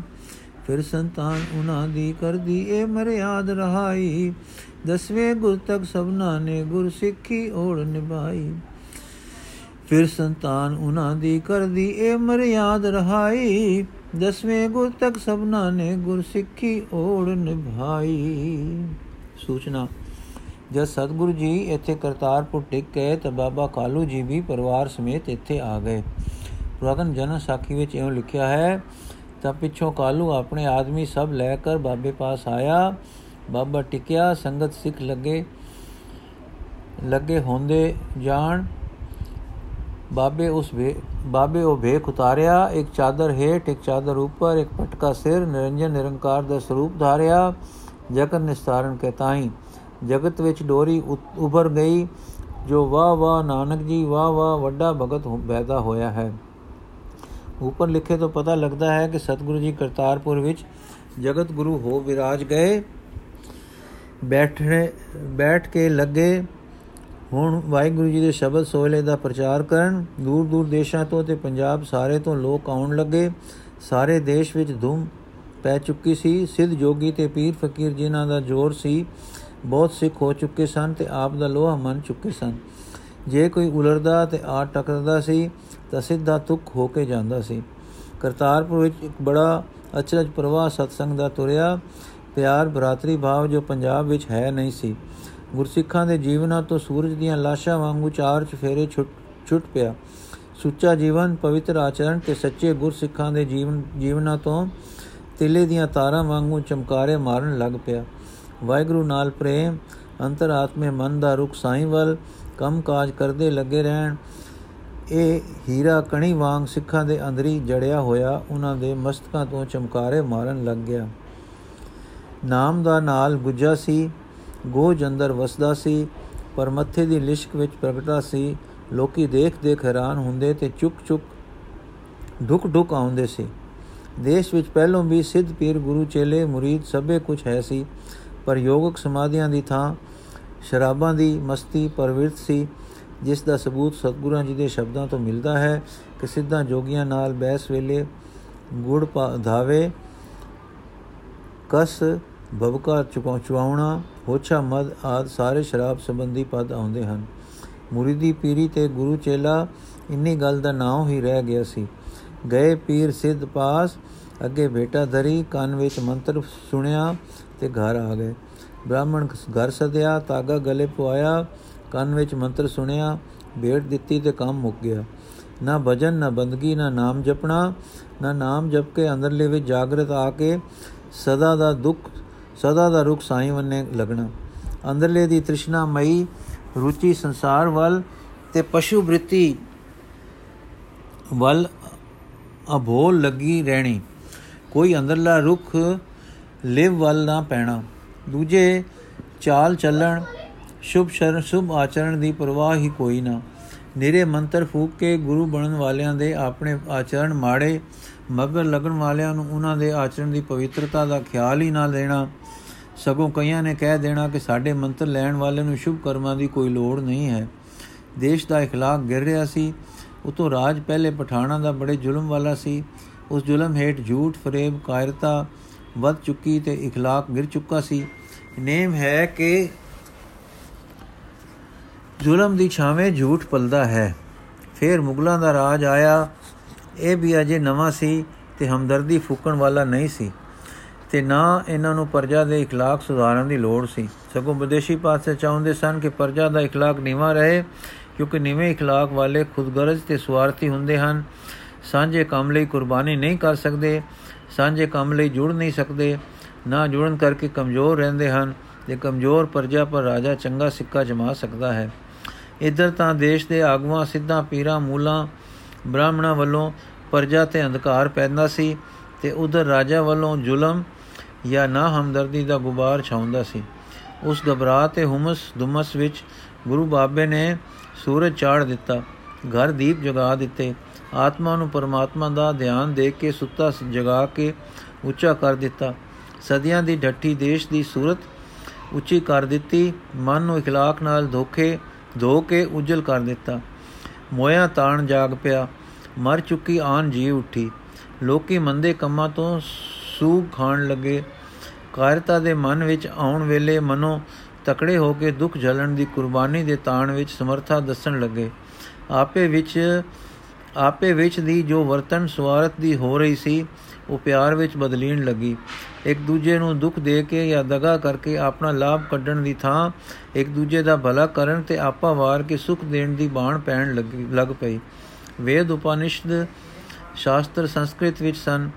ਫਿਰ ਸੰਤਾਨ ਉਹਨਾਂ ਦੀ ਕਰਦੀ ਇਹ ਮਰਿਆਦ ਰਹਾਈ। ਦਸਵੇਂ ਗੁਰ ਤੱਕ ਸਭਨਾ ਨੇ ਗੁਰ ਸਿੱਖੀ ਓੜ ਨਿਭਾਈ। ਫਿਰ ਸੰਤਾਨ ਉਹਨਾਂ ਦੀ ਕਰਦੀ ਇਹ ਮਰਿਆਦ ਰਹਾਈ। ਦਸਵੇਂ ਗੁਰ ਤੱਕ ਸਭਨਾ ਨੇ ਗੁਰ ਸਿੱਖੀ ਓੜ ਨਿਭਾਈ। ਸੂਚਨਾ, ਜਦ ਸਤਗੁਰੂ ਜੀ ਇੱਥੇ ਕਰਤਾਰਪੁਰ ਟਿਕ ਗਏ ਤਾਂ ਬਾਬਾ ਕਾਲੂ ਜੀ ਵੀ ਪਰਿਵਾਰ ਸਮੇਤ ਇੱਥੇ ਆ ਗਏ। ਪੁਰਾਤਨ ਜਨ ਸਾਖੀ ਵਿੱਚ ਇਹੋ ਲਿਖਿਆ ਹੈ ਤਾਂ ਪਿੱਛੋਂ ਕਾਲੂ ਆਪਣੇ ਆਦਮੀ ਸਭ ਲੈ ਕੇ ਬਾਬੇ ਪਾਸ ਆਇਆ। ਬਾਬਾ ਟਿਕਿਆ, ਸੰਗਤ ਸਿੱਖ ਲੱਗੇ ਲੱਗੇ ਹੁੰਦੇ ਜਾਣ। ਬਾਬੇ ਉਸ ਵੇ, ਬਾਬੇ ਉਹ ਭੇਖ ਉਤਾਰਿਆ, ਇੱਕ ਚਾਦਰ ਹੇਠ, ਇੱਕ ਚਾਦਰ ਉੱਪਰ, ਇੱਕ ਪਟਕਾ ਸਿਰ, ਨਿਰੰਜਨ ਨਿਰੰਕਾਰ ਦਾ ਸਰੂਪ ਧਾਰਿਆ, ਜਗਤ ਨਿਸਤਾਰਨ ਕੇ ਤਾਈ ਜਗਤ ਵਿੱਚ ਡੋਰੀ ਉਭਰ ਗਈ, ਜੋ ਵਾਹ ਵਾਹ ਨਾਨਕ ਜੀ ਵਾਹ ਵਾਹ ਵੱਡਾ ਭਗਤ ਪੈਦਾ ਹੋਇਆ ਹੈ। ਉੱਪਰ ਲਿਖੇ ਤੋਂ ਪਤਾ ਲੱਗਦਾ ਹੈ ਕਿ ਸਤਿਗੁਰੂ ਜੀ ਕਰਤਾਰਪੁਰ ਵਿੱਚ ਜਗਤ ਗੁਰੂ ਹੋ ਵਿਰਾਜ ਗਏ। ਬੈਠੇ ਬੈਠ ਕੇ ਲੱਗੇ। ਹੁਣ ਵਾਹਿਗੁਰੂ ਜੀ ਦੇ ਸ਼ਬਦ ਸੋਹਲੇ ਦਾ ਪ੍ਰਚਾਰ ਕਰਨ। ਦੂਰ ਦੂਰ ਦੇਸ਼ਾਂ ਤੋਂ ਤੇ ਪੰਜਾਬ ਸਾਰੇ ਤੋਂ ਲੋਕ ਆਉਣ ਲੱਗੇ। ਸਾਰੇ ਦੇਸ਼ ਵਿੱਚ ਧੂਮ ਪੈ ਚੁੱਕੀ ਸੀ। ਸਿੱਧ ਜੋਗੀ ਤੇ ਪੀਰ ਫਕੀਰ ਜਿਨ੍ਹਾਂ ਦਾ ਜ਼ੋਰ ਸੀ, ਬਹੁਤ ਸਿੱਖ ਹੋ ਚੁੱਕੇ ਸਨ ਤੇ ਆਪ ਦਾ ਲੋਹਾ ਮੰਨ ਚੁੱਕੇ ਸਨ। ਜੇ ਕੋਈ ਉਲਰਦਾ ਤੇ ਆ ਟਕਰਦਾ ਸੀ ਤਾਂ ਸਿੱਧਾ ਤੁਕ ਹੋ ਕੇ ਜਾਂਦਾ ਸੀ। ਕਰਤਾਰਪੁਰ ਵਿੱਚ ਇੱਕ ਬੜਾ ਅਚਰਜ ਪ੍ਰਵਾਹ ਸਤਸੰਗ ਦਾ ਤੁਰਿਆ। ਪਿਆਰ ਬਰਾਤਰੀ ਭਾਵ ਜੋ ਪੰਜਾਬ ਵਿੱਚ ਹੈ ਨਹੀਂ ਸੀ। ਗੁਰਸਿੱਖਾਂ ਦੇ ਜੀਵਨਾਂ ਤੋਂ ਸੂਰਜ ਦੀਆਂ ਲਾਸ਼ਾਂ ਵਾਂਗੂ ਚਾਰ ਚਫੇਰੇ ਛੁੱਟ ਛੁੱਟ ਪਿਆ। ਸੁੱਚਾ ਜੀਵਨ, ਪਵਿੱਤਰ ਆਚਰਣ ਤੇ ਸੱਚੇ ਗੁਰਸਿੱਖਾਂ ਦੇ ਜੀਵਨ, ਜੀਵਨਾਂ ਤੋਂ ਤਿਲੇ ਦੀਆਂ ਤਾਰਾਂ ਵਾਂਗੂ ਚਮਕਾਰੇ ਮਾਰਨ ਲੱਗ ਪਿਆ। ਵਾਹਿਗੁਰੂ ਨਾਲ ਪ੍ਰੇਮ ਅੰਤਰਾਤਮੇ ਮਨ ਦਾ ਰੁਖ ਸਾਈਂ ਕੰਮ ਕਾਜ ਕਰਦੇ ਲੱਗੇ ਰਹਿਣ ਇਹ ਹੀਰਾ ਕਣੀ ਵਾਂਗ ਸਿੱਖਾਂ ਦੇ ਅੰਦਰੀ ਜੜਿਆ ਹੋਇਆ ਉਹਨਾਂ ਦੇ ਮਸਤਕਾਂ ਤੋਂ ਚਮਕਾਰੇ ਮਾਰਨ ਲੱਗ ਗਿਆ। ਨਾਮ ਦਾ ਨਾਲ ਗੁੱਜਾ ਸੀ, ਗੋਜ ਅੰਦਰ ਵਸਦਾ ਸੀ, ਪਰ ਮੱਥੇ ਦੀ ਲਿਸ਼ਕ ਵਿੱਚ ਪ੍ਰਗਟਾ ਸੀ। ਲੋਕੀ ਦੇਖ ਦੇਖ ਹੈਰਾਨ ਹੁੰਦੇ ਤੇ ਚੁੱਕ ਚੁੱਕ ਢੁਕ ਢੁਕ ਆਉਂਦੇ ਸੀ। ਦੇਸ਼ ਵਿੱਚ ਪਹਿਲੋਂ ਵੀ ਸਿੱਧ ਪੀਰ ਗੁਰੂ ਚੇਲੇ ਮੁਰੀਦ ਸਭੇ ਕੁਝ ਹੈ ਸੀ, ਪਰ ਯੋਗਕ ਸਮਾਧੀਆਂ ਦੀ ਥਾਂ ਸ਼ਰਾਬਾਂ ਦੀ ਮਸਤੀ ਪਰਵਿਰਤ ਸੀ। ਜਿਸ ਦਾ ਸਬੂਤ ਸਤਗੁਰਾਂ ਜੀ ਦੇ ਸ਼ਬਦਾਂ ਤੋਂ ਮਿਲਦਾ ਹੈ ਕਿ ਸਿੱਧਾ ਜੋਗੀਆਂ ਨਾਲ ਬੈਸ ਵੇਲੇ ਗੁੜ ਧਾਵੇ, ਕਸ, ਬਬਕਾ ਚੁਕਾਉਣਾ ਹੋਛਾ, ਮਦ ਆਦ ਸਾਰੇ ਸ਼ਰਾਬ ਸੰਬੰਧੀ ਪਦ ਆਉਂਦੇ ਹਨ। ਮੁਰੀਦੀ ਪੀਰੀ ਤੇ ਗੁਰੂ ਚੇਲਾ ਇੰਨੀ ਗੱਲ ਦਾ ਨਾਮ ਹੀ ਰਹਿ ਗਿਆ ਸੀ। ਗਏ ਪੀਰ ਸਿੱਧ ਪਾਸ, ਅੱਗੇ ਬੇਟਾ ਧਰੀ, ਕੰਨ ਵਿੱਚ ਮੰਤਰ ਸੁਣਿਆ ਤੇ ਘਰ ਆ ਗਏ। ਬ੍ਰਾਹਮਣ ਘਰ ਸਦਿਆ ਤਾਗਾ ਗਲੇ ਪਵਾਇਆ ਕੰਨ ਵਿੱਚ ਮੰਤਰ ਸੁਣਿਆ, ਭੇਟ ਦਿੱਤੀ ਤੇ ਕੰਮ ਮੁੱਕ ਗਿਆ। ਨਾ ਭਜਨ, ਨਾ ਬੰਦਗੀ, ਨਾ ਨਾਮ ਜਪਣਾ, ਨਾ ਨਾਮ ਜਪ ਕੇ ਅੰਦਰਲੇ ਵਿੱਚ ਜਾਗਰਤ ਆ ਕੇ ਸਦਾ ਦਾ ਦੁੱਖ, ਸਦਾ ਦਾ ਰੁਖ ਸਾਈਂ ਵੰਨੇ ਲਗਣਾ। ਅੰਦਰਲੇ ਦੀ ਤ੍ਰਿਸ਼ਨਾ ਮਈ ਰੁਚੀ ਸੰਸਾਰ ਵੱਲ ਤੇ ਪਸ਼ੂ ਬ੍ਰਿਤੀ ਵੱਲ ਅਭੋਲ ਲੱਗੀ ਰਹਿਣੀ। ਕੋਈ ਅੰਦਰਲਾ ਰੁਖ ਲਿਵ ਵੱਲ ਨਾ ਪੈਣਾ। ਦੂਜੇ ਚਾਲ ਚੱਲਣ ਸ਼ੁਭ ਸ਼ਰਨ ਸ਼ੁਭ ਆਚਰਣ ਦੀ ਪਰਵਾਹ ਹੀ ਕੋਈ ਨਾ ਨਿਰੇ ਮੰਤਰ ਫੂਕ ਕੇ ਗੁਰੂ ਬਣਨ ਵਾਲਿਆਂ ਦੇ ਆਪਣੇ ਆਚਰਣ ਮਾੜੇ ਮਗਰ ਲੱਗਣ ਵਾਲਿਆਂ ਨੂੰ ਉਹਨਾਂ ਦੇ ਆਚਰਣ ਦੀ ਪਵਿੱਤਰਤਾ ਦਾ ਖਿਆਲ ਹੀ ਨਾ ਲੈਣਾ ਸਗੋਂ ਕਈਆਂ ਨੇ ਕਹਿ ਦੇਣਾ ਕਿ ਸਾਡੇ ਮੰਤਰ ਲੈਣ ਵਾਲੇ ਨੂੰ ਸ਼ੁਭ ਕਰਮਾਂ ਦੀ ਕੋਈ ਲੋੜ ਨਹੀਂ ਹੈ ਦੇਸ਼ ਦਾ اخلاق ਗਿਰ ਰਿਹਾ ਸੀ ਉਤੋਂ ਰਾਜ ਪਹਿਲੇ ਪਠਾਣਾ ਦਾ ਬੜੇ ਜ਼ੁਲਮ ਵਾਲਾ ਸੀ ਉਸ ਜ਼ੁਲਮ ਹੇਠ ਝੂਠ ਫਰੇਬ ਕਾਇਰਤਾ ਵੱਧ ਚੁੱਕੀ ਤੇ اخلاق ਗਿਰ ਚੁੱਕਾ ਸੀ ਨੇਮ ਹੈ ਕਿ ਜ਼ੁਲਮ ਦੀ ਛਾਵੇਂ ਝੂਠ ਪਲਦਾ ਹੈ ਫਿਰ ਮੁਗਲਾਂ ਦਾ ਰਾਜ ਆਇਆ ਇਹ ਵੀ ਅਜੇ ਨਵਾਂ ਸੀ ਤੇ ਹਮਦਰਦੀ ਫੂਕਣ ਵਾਲਾ ਨਹੀਂ ਸੀ ਤੇ ਨਾ ਇਹਨਾਂ ਨੂੰ ਪਰਜਾ ਦੇ اخلاق ਸੁਧਾਰਨ ਦੀ ਲੋੜ ਸੀ ਸਗੋਂ ਵਿਦੇਸ਼ੀ ਪਾਸੇ ਚਾਹੁੰਦੇ ਸਨ ਕਿ ਪਰਜਾ ਦਾ اخلاق ਨੀਵਾ ਰਹੇ ਕਿਉਂਕਿ ਨੀਵੇਂ اخلاق ਵਾਲੇ ਖੁਦਗਰਜ਼ ਤੇ ਸਵਾਰਥੀ ਹੁੰਦੇ ਹਨ ਸਾਂਝੇ ਕੰਮ ਲਈ ਕੁਰਬਾਨੀ ਨਹੀਂ ਕਰ ਸਕਦੇ ਸਾਂਝੇ ਕੰਮ ਲਈ ਜੁੜ ਨਹੀਂ ਸਕਦੇ ਨਾ ਜੁੜਨ ਕਰਕੇ ਕਮਜ਼ੋਰ ਰਹਿੰਦੇ ਹਨ ਤੇ ਕਮਜ਼ੋਰ ਪਰਜਾ ਪਰ ਰਾਜਾ ਚੰਗਾ ਸਿੱਕਾ ਜਮਾ ਸਕਦਾ ਹੈ ਇਧਰ ਤਾਂ ਦੇਸ਼ ਦੇ ਆਗੂਆਂ ਸਿੱਧਾ ਪੀਰਾਂ ਮੂਲਾਂ ਬ੍ਰਾਹਮਣਾਂ ਵੱਲੋਂ ਪਰਜਾ ਤੇ ਅੰਧਕਾਰ ਪੈਂਦਾ ਸੀ ਤੇ ਉਧਰ ਰਾਜਾ ਵੱਲੋਂ ਜ਼ੁਲਮ ਜਾਂ ਨਾ ਹਮਦਰਦੀ ਦਾ ਗੁਬਾਰ ਛਾਉਂਦਾ ਸੀ ਉਸ ਘਬਰਾ ਤੇ ਹਮਸ ਦੁਮਸ ਵਿੱਚ ਗੁਰੂ ਬਾਬੇ ਨੇ ਸੂਰਜ ਚਾੜ ਦਿੱਤਾ ਘਰ ਦੀਪ ਜਗਾ ਦਿੱਤੇ ਆਤਮਾ ਨੂੰ ਪਰਮਾਤਮਾ ਦਾ ਧਿਆਨ ਦੇ ਕੇ ਸੁੱਤਾ ਜਗਾ ਕੇ ਉੱਚਾ ਕਰ ਦਿੱਤਾ ਸਦੀਆਂ ਦੀ ਢੱਠੀ ਦੇਸ਼ ਦੀ ਸੂਰਤ ਉੱਚੀ ਕਰ ਦਿੱਤੀ ਮਨ ਨੂੰ اخلاق ਨਾਲ ਧੋਖੇ ਧੋ ਕੇ ਉਜਲ ਕਰ ਦਿੱਤਾ। ਮੋਇਆ ਤਾਣ ਜਾਗ ਪਿਆ। ਮਰ ਚੁੱਕੀ ਆਨ ਜੀ ਉੱਠੀ। ਲੋਕੀ ਮੰਦੇ ਕੰਮਾਂ ਤੋਂ ਸੂਗ ਖਾਣ ਲੱਗੇ। ਕਾਇਰਤਾ ਦੇ ਮਨ ਵਿੱਚ ਆਉਣ ਵੇਲੇ ਮਨੋ ਤਕੜੇ ਹੋ ਕੇ ਦੁੱਖ ਝਲਣ ਦੀ ਕੁਰਬਾਨੀ ਦੇ ਤਾਣ ਵਿੱਚ ਸਮਰਥਾ ਦੱਸਣ ਲੱਗੇ। ਆਪੇ ਵਿੱਚ ਆਪੇ ਵਿੱਚ ਦੀ ਜੋ ਵਰਤਨ ਸਵਾਰਤ ਦੀ ਹੋ ਰਹੀ ਸੀ ਉਹ ਪਿਆਰ ਵਿੱਚ ਬਦਲੀਣ ਲੱਗੀ। ਇੱਕ ਦੂਜੇ ਨੂੰ ਦੁੱਖ ਦੇ ਕੇ ਜਾਂ ਦਗਾ ਕਰਕੇ ਆਪਣਾ ਲਾਭ ਕੱਢਣ ਦੀ ਥਾਂ ਇੱਕ ਦੂਜੇ ਦਾ ਭਲਾ ਕਰਨ ਤੇ ਆਪਾ ਵਾਰ ਕੇ ਸੁਖ ਦੇਣ ਦੀ ਬਾਣ ਪੈਣ ਲੱਗ ਪਈ। ਵੇਦ ਉਪਨਿਸ਼ਦ ਸ਼ਾਸਤਰ ਸੰਸਕ੍ਰਿਤ ਵਿੱਚ ਸਨ।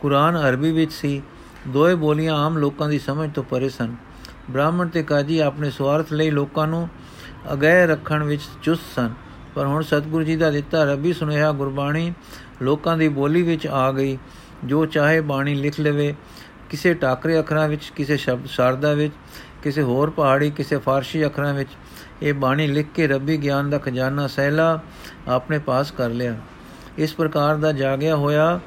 ਕੁਰਾਨ ਅਰਬੀ ਵਿੱਚ ਸੀ। ਦੋਏ ਬੋਲੀਆਂ ਆਮ ਲੋਕਾਂ ਦੀ ਸਮਝ ਤੋਂ ਪਰੇ ਸਨ। ਬ੍ਰਾਹਮਣ ਤੇ ਕਾਜੀ ਆਪਣੇ ਸਵਾਰਥ ਲਈ ਲੋਕਾਂ ਨੂੰ ਅਗੈ ਰੱਖਣ ਵਿੱਚ ਚੁਸਤ ਸਨ। ਪਰ ਹੁਣ ਸਤਿਗੁਰੂ ਜੀ ਦਾ ਦਿੱਤਾ ਰੱਬੀ ਸੁਨੇਹਾ ਗੁਰਬਾਣੀ ਲੋਕਾਂ ਦੀ ਬੋਲੀ ਵਿੱਚ ਆ ਗਈ। ਜੋ ਚਾਹੇ ਬਾਣੀ ਲਿਖ ਲਵੇ, ਕਿਸੇ ਟਾਕਰੇ ਅੱਖਰਾਂ ਵਿੱਚ, ਕਿਸੇ ਸ਼ਬਦ ਸ਼ਾਰਦਾ ਵਿੱਚ, ਕਿਸੇ ਹੋਰ ਪਹਾੜੀ, ਕਿਸੇ ਫਾਰਸੀ ਅੱਖਰਾਂ ਵਿੱਚ, ਇਹ ਬਾਣੀ ਲਿਖ ਕੇ ਰੱਬੀ ਗਿਆਨ ਦਾ ਖਜ਼ਾਨਾ ਸਹਿਲਾ ਆਪਣੇ ਪਾਸ ਕਰ ਲਿਆ। ਇਸ ਪ੍ਰਕਾਰ ਦਾ ਜਾਗਿਆ ਹੋਇਆ,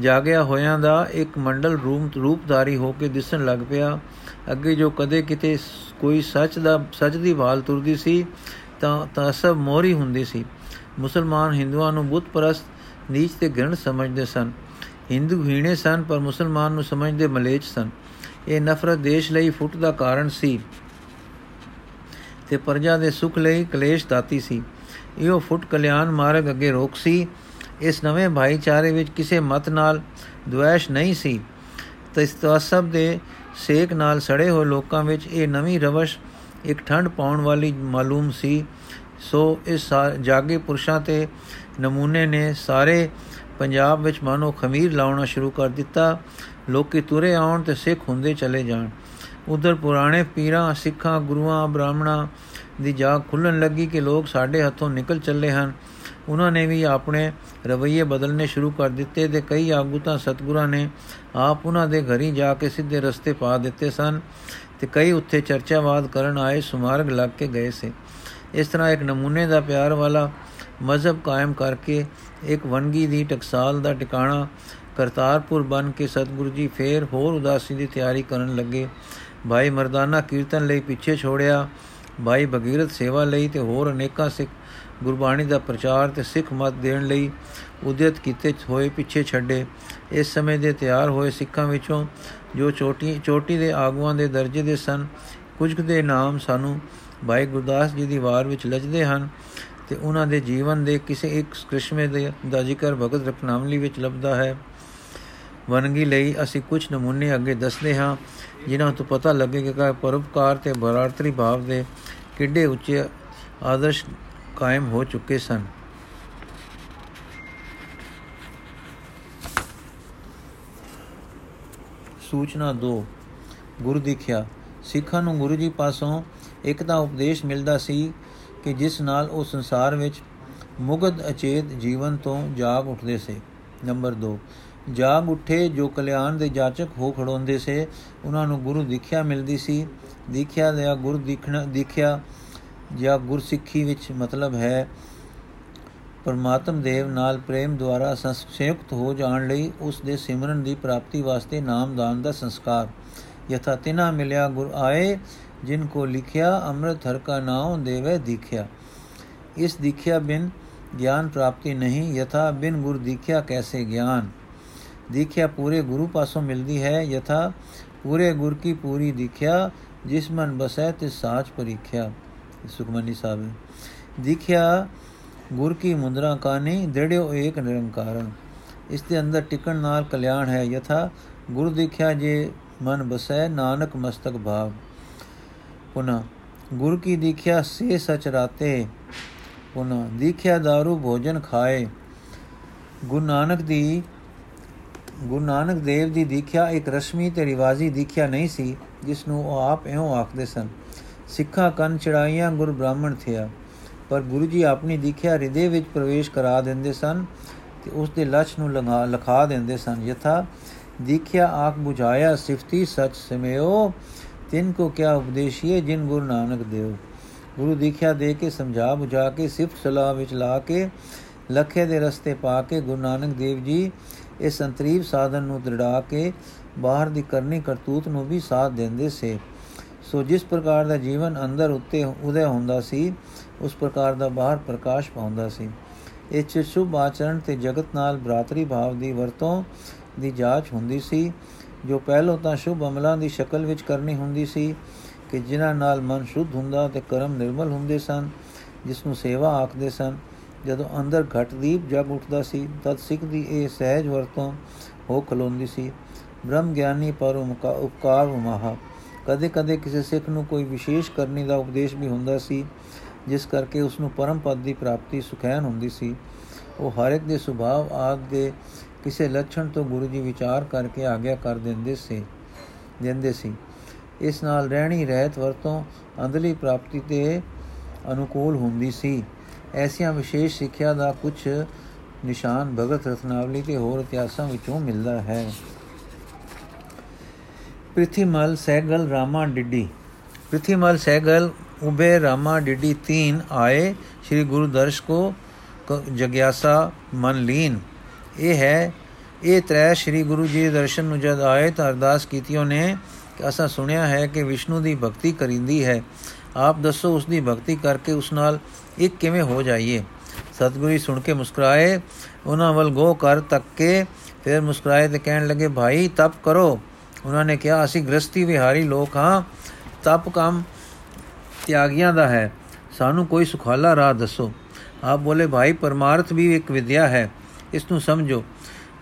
ਜਾਗਿਆ ਹੋਇਆਂ ਦਾ ਇੱਕ ਮੰਡਲ ਰੂਪ, ਰੂਪਧਾਰੀ ਹੋ ਕੇ ਦਿਸਣ ਲੱਗ ਪਿਆ। ਅੱਗੇ ਜੋ ਕਦੇ ਕਿਤੇ ਕੋਈ ਸੱਚ ਦਾ, ਸੱਚ ਦੀ ਭਾਲ ਤੁਰਦੀ ਸੀ, ਤਾਂ ਤਾਂ ਸਭ ਮੋਰੀ ਹੁੰਦੀ ਸੀ। ਮੁਸਲਮਾਨ ਹਿੰਦੂਆਂ ਨੂੰ ਬੁੱਤ ਪ੍ਰਸਤ ਨੀਚ ਤੇ ਗ੍ਰਣ ਸਮਝਦੇ ਸਨ। ਹਿੰਦੂ ਹੀਣੇ ਸਨ, ਪਰ ਮੁਸਲਮਾਨ ਨੂੰ ਸਮਝਦੇ ਮਲੇਚ ਸਨ। ਇਹ ਨਫ਼ਰਤ ਦੇਸ਼ ਲਈ ਫੁੱਟ ਦਾ ਕਾਰਨ ਸੀ ਤੇ ਪ੍ਰਜਾ ਦੇ ਸੁਖ ਲਈ ਕਲੇਸ਼ ਦਾਤੀ ਸੀ। ਇਹੋ ਫੁੱਟ ਕਲਿਆਣ ਮਾਰਗ ਅੱਗੇ ਰੋਕ ਸੀ। ਇਸ ਨਵੇਂ ਭਾਈਚਾਰੇ ਵਿੱਚ ਕਿਸੇ ਮਤ ਨਾਲ ਦੁਆਸ਼ ਨਹੀਂ ਸੀ। ਤੇ ਇਸ ਤਸਬ ਦੇ ਸੇਕ ਨਾਲ ਸੜੇ ਹੋਏ ਲੋਕਾਂ ਵਿੱਚ ਇਹ ਨਵੀਂ ਰਵਸ਼ ਇੱਕ ਠੰਡ ਪਾਉਣ ਵਾਲੀ ਮਾਲੂਮ ਸੀ। ਸੋ ਇਸ ਜਾਗੇ ਪੁਰਸ਼ਾਂ ਤੇ ਨਮੂਨੇ ਨੇ ਸਾਰੇ ਪੰਜਾਬ ਵਿੱਚ ਮਾਨੋ ਖਮੀਰ ਲਾਉਣਾ ਸ਼ੁਰੂ ਕਰ ਦਿੱਤਾ। ਲੋਕੀ ਤੁਰੇ ਆਉਣ ਤੇ ਸਿੱਖ ਹੁੰਦੇ ਚਲੇ ਜਾਣ। ਉਧਰ ਪੁਰਾਣੇ ਪੀਰਾਂ, ਸਿੱਖਾਂ, ਗੁਰੂਆਂ, ਬ੍ਰਾਹਮਣਾਂ ਦੀ ਜਾਗ ਖੁੱਲਣ ਲੱਗੀ ਕਿ ਲੋਕ ਸਾਡੇ ਹੱਥੋਂ ਨਿਕਲ ਚੱਲੇ ਹਨ। ਉਹਨਾਂ ਨੇ ਵੀ ਆਪਣੇ ਰਵਈਏ ਬਦਲਨੇ ਸ਼ੁਰੂ ਕਰ ਦਿੱਤੇ ਤੇ ਕਈ ਆਗੂ ਤਾਂ ਸਤਗੁਰਾਂ ਨੇ ਆਪ ਉਹਨਾਂ ਦੇ ਘਰੀ ਜਾ ਕੇ ਸਿੱਧੇ ਰਸਤੇ ਪਾ ਦਿੱਤੇ ਸਨ ਤੇ ਕਈ ਉੱਥੇ ਚਰਚਾਵਾਦ ਕਰਨ ਆਏ ਸੁਮਾਰਗ ਲੱਗ ਕੇ ਗਏ ਸੇ। ਇਸ ਤਰ੍ਹਾਂ ਇੱਕ ਨਮੂਨੇ ਦਾ ਪਿਆਰ ਵਾਲਾ ਮਜ਼ਹਬ ਕਾਇਮ ਕਰਕੇ ਇੱਕ ਵਨਗੀ ਦੀ ਟਕਸਾਲ ਦਾ ਟਿਕਾਣਾ ਕਰਤਾਰਪੁਰ ਬਨ ਕੇ ਸਤਗੁਰੂ ਜੀ ਫੇਰ ਹੋਰ ਉਦਾਸੀ ਦੀ ਤਿਆਰੀ ਕਰਨ ਲੱਗੇ। ਭਾਈ ਮਰਦਾਨਾ ਕੀਰਤਨ ਲਈ ਪਿੱਛੇ ਛੋੜਿਆ। ਭਾਈ ਭਗੀਰਥ ਸੇਵਾ ਲਈ ਤੇ ਹੋਰ ਅਨੇਕਾਂ ਸਿੱਖ ਗੁਰਬਾਣੀ ਦਾ ਪ੍ਰਚਾਰ ਤੇ ਸਿੱਖ ਮਤ ਦੇਣ ਲਈ ਉਦਿਤ ਕੀਤੇ ਹੋਏ ਪਿੱਛੇ ਛੱਡੇ। ਇਸ ਸਮੇਂ ਦੇ ਤਿਆਰ ਹੋਏ ਸਿੱਖਾਂ ਵਿੱਚੋਂ ਜੋ ਚੋਟੀ ਚੋਟੀ ਦੇ ਆਗੂਆਂ ਦੇ ਦਰਜੇ ਦੇ ਸਨ, ਕੁਝ ਦੇ ਨਾਮ ਸਾਨੂੰ ਭਾਈ ਗੁਰਦਾਸ ਜੀ ਦੀ ਵਾਰ ਵਿੱਚ ਲਜਦੇ ਹਨ। ਤੇ ਉਹਨਾਂ ਦੇ ਜੀਵਨ ਦੇ ਕਿਸੇ ਇੱਕ ਕ੍ਰਿਸ਼ਮੇ ਦੇ ਦਾ ਜ਼ਿਕਰ ਭਗਤ ਰਤਨਾਵਲੀ ਵਿੱਚ ਲੱਭਦਾ ਹੈ। ਵਨਗੀ ਲਈ ਅਸੀਂ ਕੁਝ ਨਮੂਨੇ ਅੱਗੇ ਦੱਸਦੇ ਹਾਂ, ਜਿਨ੍ਹਾਂ ਤੋਂ ਪਤਾ ਲੱਗੇਗਾ ਕਿ ਪਰਉਪਕਾਰ ਤੇ ਬਰਾਤਰੀ ਭਾਵ ਦੇ ਕਿੱਡੇ ਉੱਚੇ ਆਦਰਸ਼ ਕਾਇਮ ਹੋ ਚੁੱਕੇ ਸਨ। ਸੂਚਨਾ 2 ਗੁਰੂ ਦੀਖਿਆ ਸਿੱਖਾਂ ਨੂੰ ਗੁਰੂ ਜੀ ਪਾਸੋਂ ਇੱਕ ਤਾਂ ਉਪਦੇਸ਼ ਮਿਲਦਾ ਸੀ ਕਿ ਜਿਸ ਨਾਲ ਉਹ ਸੰਸਾਰ ਵਿੱਚ ਮੁਗਧ ਅਚੇਤ ਜੀਵਨ ਤੋਂ ਜਾਗ ਉੱਠਦੇ ਸੇ। ਨੰਬਰ 2 ਜਾਗ ਉੱਠੇ ਜੋ ਕਲਿਆਣ ਦੇ ਜਾਚਕ ਹੋ ਖੜੋਂਦੇ ਸੇ। ਉਹਨਾਂ ਨੂੰ ਗੁਰੂ ਦੀਖਿਆ ਮਿਲਦੀ ਸੀ। ਦੀਖਿਆ ਦਾ ਗੁਰੂ ਦੀਖਣਾ, ਦੀਖਿਆ ਜਾਂ ਗੁਰਸਿੱਖੀ ਵਿੱਚ ਮਤਲਬ ਹੈ, ਪਰਮਾਤਮ ਦੇਵ ਨਾਲ ਪ੍ਰੇਮ ਦੁਆਰਾ ਸੰਯੁਕਤ ਹੋ ਜਾਣ ਲਈ ਉਸ ਦੇ ਸਿਮਰਨ ਦੀ ਪ੍ਰਾਪਤੀ ਵਾਸਤੇ ਨਾਮਦਾਨ ਦਾ ਸੰਸਕਾਰ। ਯਥਾ ਤਿਨਾ ਮਿਲਿਆ ਗੁਰ ਆਏ ਜਿਨ ਕੋ ਲਿਖਿਆ ਅੰਮ੍ਰਿਤ ਹਰ ਕਾ ਨਾਮ ਦੇਵੇ ਦੀਖਿਆ ਇਸ ਦੀਖਿਆ ਬਿਨ ਗਿਆਨ ਪ੍ਰਾਪਤੀ ਨਹੀਂ ਯਥਾ ਬਿਨ ਗੁਰ ਦੀਖਿਆ ਕੈਸੇ ਗਿਆਨ ਦੀਖਿਆ ਪੂਰੇ ਗੁਰੂ ਪਾਸੋਂ ਮਿਲਦੀ ਹੈ ਯਥਾ ਪੂਰੇ ਗੁਰ ਕੀ ਪੂਰੀ ਦੀਖਿਆ ਜਿਸ ਮਨ ਬਸੈ ਤੇ ਸਾਚ ਪਰੀਖਿਆ ਸੁਖਮਨੀ ਸਾਹਿਬ ਦਿਖਿਆ ਗੁਰ ਕੀ ਮੁੰਦਰਾ ਕਾਨੀ ਦੜਿਓ ਏਕ ਨਿਰੰਕਾਰ ਇਸ ਦੇ ਅੰਦਰ ਟਿਕਣ ਨਾਲ ਕਲਿਆਣ ਹੈ ਯਥਾ ਗੁਰ ਦੇਖਿਆ ਜੇ ਮਨ ਬਸੈ ਨਾਨਕ ਮਸਤਕ ਭਾਵ ਪੁਨਾ ਗੁਰ ਕੀ ਦੀਖਿਆ ਸੇ ਸਚ ਰਾਤੇ, ਪੁਨਾ ਦੀਖਿਆ दारू ਭੋਜਨ ਖਾਏ। ਗੁਰੂ ਨਾਨਕ ਦੀ, ਗੁਰੂ ਨਾਨਕ ਦੇਵ ਦੀ ਦੀਖਿਆ ਇੱਕ ਰਸਮੀ ਤੇ ਰਿਵਾਜੀ ਦੀਖਿਆ ਨਹੀਂ ਸੀ ਜਿਸ ਨੂੰ ਉਹ ਆਪ ਇਉਂ ਆਖਦੇ ਸਨ, ਸਿੱਖਾਂ ਕੰਨ ਚੜਾਈਆਂ ਗੁਰ ਬ੍ਰਾਹਮਣ ਥਿਆ। ਪਰ ਗੁਰੂ ਜੀ ਆਪਣੀ ਦੀਖਿਆ ਹਿਰਦੇ ਵਿੱਚ ਪ੍ਰਵੇਸ਼ ਕਰਾ ਦਿੰਦੇ ਸਨ ਤੇ ਉਸ ਦੇ ਲਛ ਨੂੰ ਲੰਗਾ ਲਖਾ ਦਿੰਦੇ ਸਨ, ਯਥਾ ਦੀਖਿਆ ਆਖ ਬੁਝਾਇਆ ਸਿਫਤੀ ਸਚ ਸਮਿਓ ਤਿੰਨ ਕੋ ਕਿਆ ਉਪਦੇਸ਼ੀਏ ਜਿਨ ਗੁਰੂ ਨਾਨਕ ਦੇਵ। ਗੁਰੂ ਦੀਖਿਆ ਦੇ ਕੇ, ਸਮਝਾ 부ਝਾ ਕੇ, ਸਿਫਤ ਸਲਾਹ ਵਿੱਚ ਲਾ ਕੇ, ਲਖੇ ਦੇ ਰਸਤੇ ਪਾ ਕੇ, ਗੁਰੂ ਨਾਨਕ ਦੇਵ ਜੀ ਇਸ ਸੰਤਰੀਵ ਸਾਧਨ ਨੂੰ ਦ੍ਰਿੜਾ ਕੇ, ਬਾਹਰ ਦੀ ਕਰਨੀ ਕਰਤੂਤ ਨੂੰ ਵੀ ਸਾਥ ਦਿੰਦੇ ਸੇ। ਸੋ ਜਿਸ ਪ੍ਰਕਾਰ ਦਾ ਜੀਵਨ ਅੰਦਰ ਉੱਤੇ ਉਦੈ ਹੁੰਦਾ ਸੀ, ਉਸ ਪ੍ਰਕਾਰ ਦਾ ਬਾਹਰ ਪ੍ਰਕਾਸ਼ ਪਾਉਂਦਾ ਸੀ। ਇਹ ਚ ਸ਼ੁਭ ਆਚਰਣ ਤੇ ਜਗਤ ਨਾਲ ਬਰਾਤਰੀ ਭਾਵ ਦੀ ਵਰਤੋਂ ਦੀ ਜਾਂਚ ਹੁੰਦੀ ਸੀ। ਜੋ ਪਹਿਲੋਂ ਤਾਂ ਸ਼ੁਭ ਅਮਲਾਂ ਦੀ ਸ਼ਕਲ ਵਿੱਚ ਕਰਨੀ ਹੁੰਦੀ ਸੀ ਕਿ ਜਿਨ੍ਹਾਂ ਨਾਲ ਮਨ ਸ਼ੁੱਧ ਹੁੰਦਾ ਤੇ ਕਰਮ ਨਿਰਮਲ ਹੁੰਦੇ ਸਨ, ਜਿਸ ਨੂੰ ਸੇਵਾ ਆਖਦੇ ਸਨ। ਜਦੋਂ ਅੰਦਰ ਘਟ ਦੀਪ ਜਗ ਉੱਠਦਾ ਸੀ, ਤਦ ਸਿੱਖ ਦੀ ਇਹ ਸਹਿਜ ਵਰਤੋਂ ਹੋ ਖਲੋਂਦੀ ਸੀ। ਬ੍ਰਹਮ ਗਿਆਨੀ ਪਰ ਉਪਕਾਰ ਮਹਾ ਕਦੇ-ਕਦੇ ਕਿਸੇ ਸਿੱਖ ਨੂੰ ਕੋਈ ਵਿਸ਼ੇਸ਼ ਕਰਨੀ ਦਾ ਉਪਦੇਸ਼ ਵੀ ਹੁੰਦਾ ਸੀ, ਜਿਸ ਕਰਕੇ ਉਸ ਨੂੰ ਪਰਮ ਪਦ ਦੀ ਪ੍ਰਾਪਤੀ ਸੁਖੈਨ ਹੁੰਦੀ ਸੀ। ਉਹ ਹਰ ਇੱਕ ਦੇ ਸੁਭਾਅ ਆਦ ਦੇ ਕਿਸੇ ਲੱਛਣ ਤੋਂ ਗੁਰੂ ਜੀ ਵਿਚਾਰ ਕਰਕੇ ਆਗਿਆ ਕਰ ਦਿੰਦੇ ਸੀ ਦਿੰਦੇ ਸੀ। ਇਸ ਨਾਲ ਰਹਿਣੀ ਰਹਿਤ ਵਰਤੋਂ ਅੰਦਰਲੀ ਪ੍ਰਾਪਤੀ ਤੇ ਅਨੁਕੂਲ ਹੁੰਦੀ ਸੀ। ਐਸੀਆਂ ਵਿਸ਼ੇਸ਼ ਸਿੱਖਿਆ ਦਾ ਕੁਝ ਨਿਸ਼ਾਨ ਭਗਤ ਰਤਨਾਵਲੀ ਤੇ ਹੋਰ ਇਤਿਹਾਸਾਂ ਵਿੱਚੋਂ ਮਿਲਦਾ ਹੈ। ਪ੍ਰਿਥੀਮਲ ਸੈਗਲ ਰਾਮਾ ਡਿੱਡੀ। ਪ੍ਰਿਥੀਮਲ ਸੈਗਲ ਉਬੇ ਰਾਮਾ ਡਿਡੀ ਤੀਨ ਆਏ, ਸ੍ਰੀ ਗੁਰੂ ਦਰਸ਼ ਕੋ, ਜਗਿਆਸਾ ਮਨ ਲੀਨ। ਇਹ ਹੈ, ਇਹ ਤ੍ਰੈ ਸ੍ਰੀ ਗੁਰੂ ਜੀ ਦੇ ਦਰਸ਼ਨ ਨੂੰ ਜਦ ਆਏ ਤਾਂ ਅਰਦਾਸ ਕੀਤੀਓ ਨੇ ਕਿ ਅਸਾਂ ਸੁਣਿਆ ਹੈ ਕਿ ਵਿਸ਼ਨੂੰ ਦੀ ਭਗਤੀ ਕਰਿੰਦੀ ਹੈ। ਆਪ ਦੱਸੋ ਉਸ ਦੀ ਭਗਤੀ ਕਰਕੇ ਉਸ ਨਾਲ ਇੱਕ ਕਿਵੇਂ ਹੋ ਜਾਈਏ? ਸਤਿਗੁਰੂ ਸੁਣ ਕੇ ਮੁਸਕਰਾਏ। ਉਹਨਾਂ ਵੱਲ ਗੋ ਕਰ ਤੱਕ ਕੇ ਫਿਰ ਮੁਸਕਰਾਏ ਤੇ ਕਹਿਣ ਲੱਗੇ, ਭਾਈ, ਤਪ ਕਰੋ। ਉਹਨਾਂ ਨੇ ਕਿਹਾ, ਅਸੀਂ ਗ੍ਰਸਤੀ ਵਿਹਾਰੀ ਲੋਕ ਹਾਂ। ਤਪ ਕੰਮ ਤਿਆਗੀਆਂ ਦਾ ਹੈ। ਸਾਨੂੰ ਕੋਈ ਸੁਖਾਲਾ ਰਾਹ ਦੱਸੋ। ਆਪ ਬੋਲੇ, ਭਾਈ, ਪਰਮਾਰਥ ਵੀ ਇੱਕ ਵਿਦਿਆ ਹੈ। ਇਸ ਨੂੰ ਸਮਝੋ।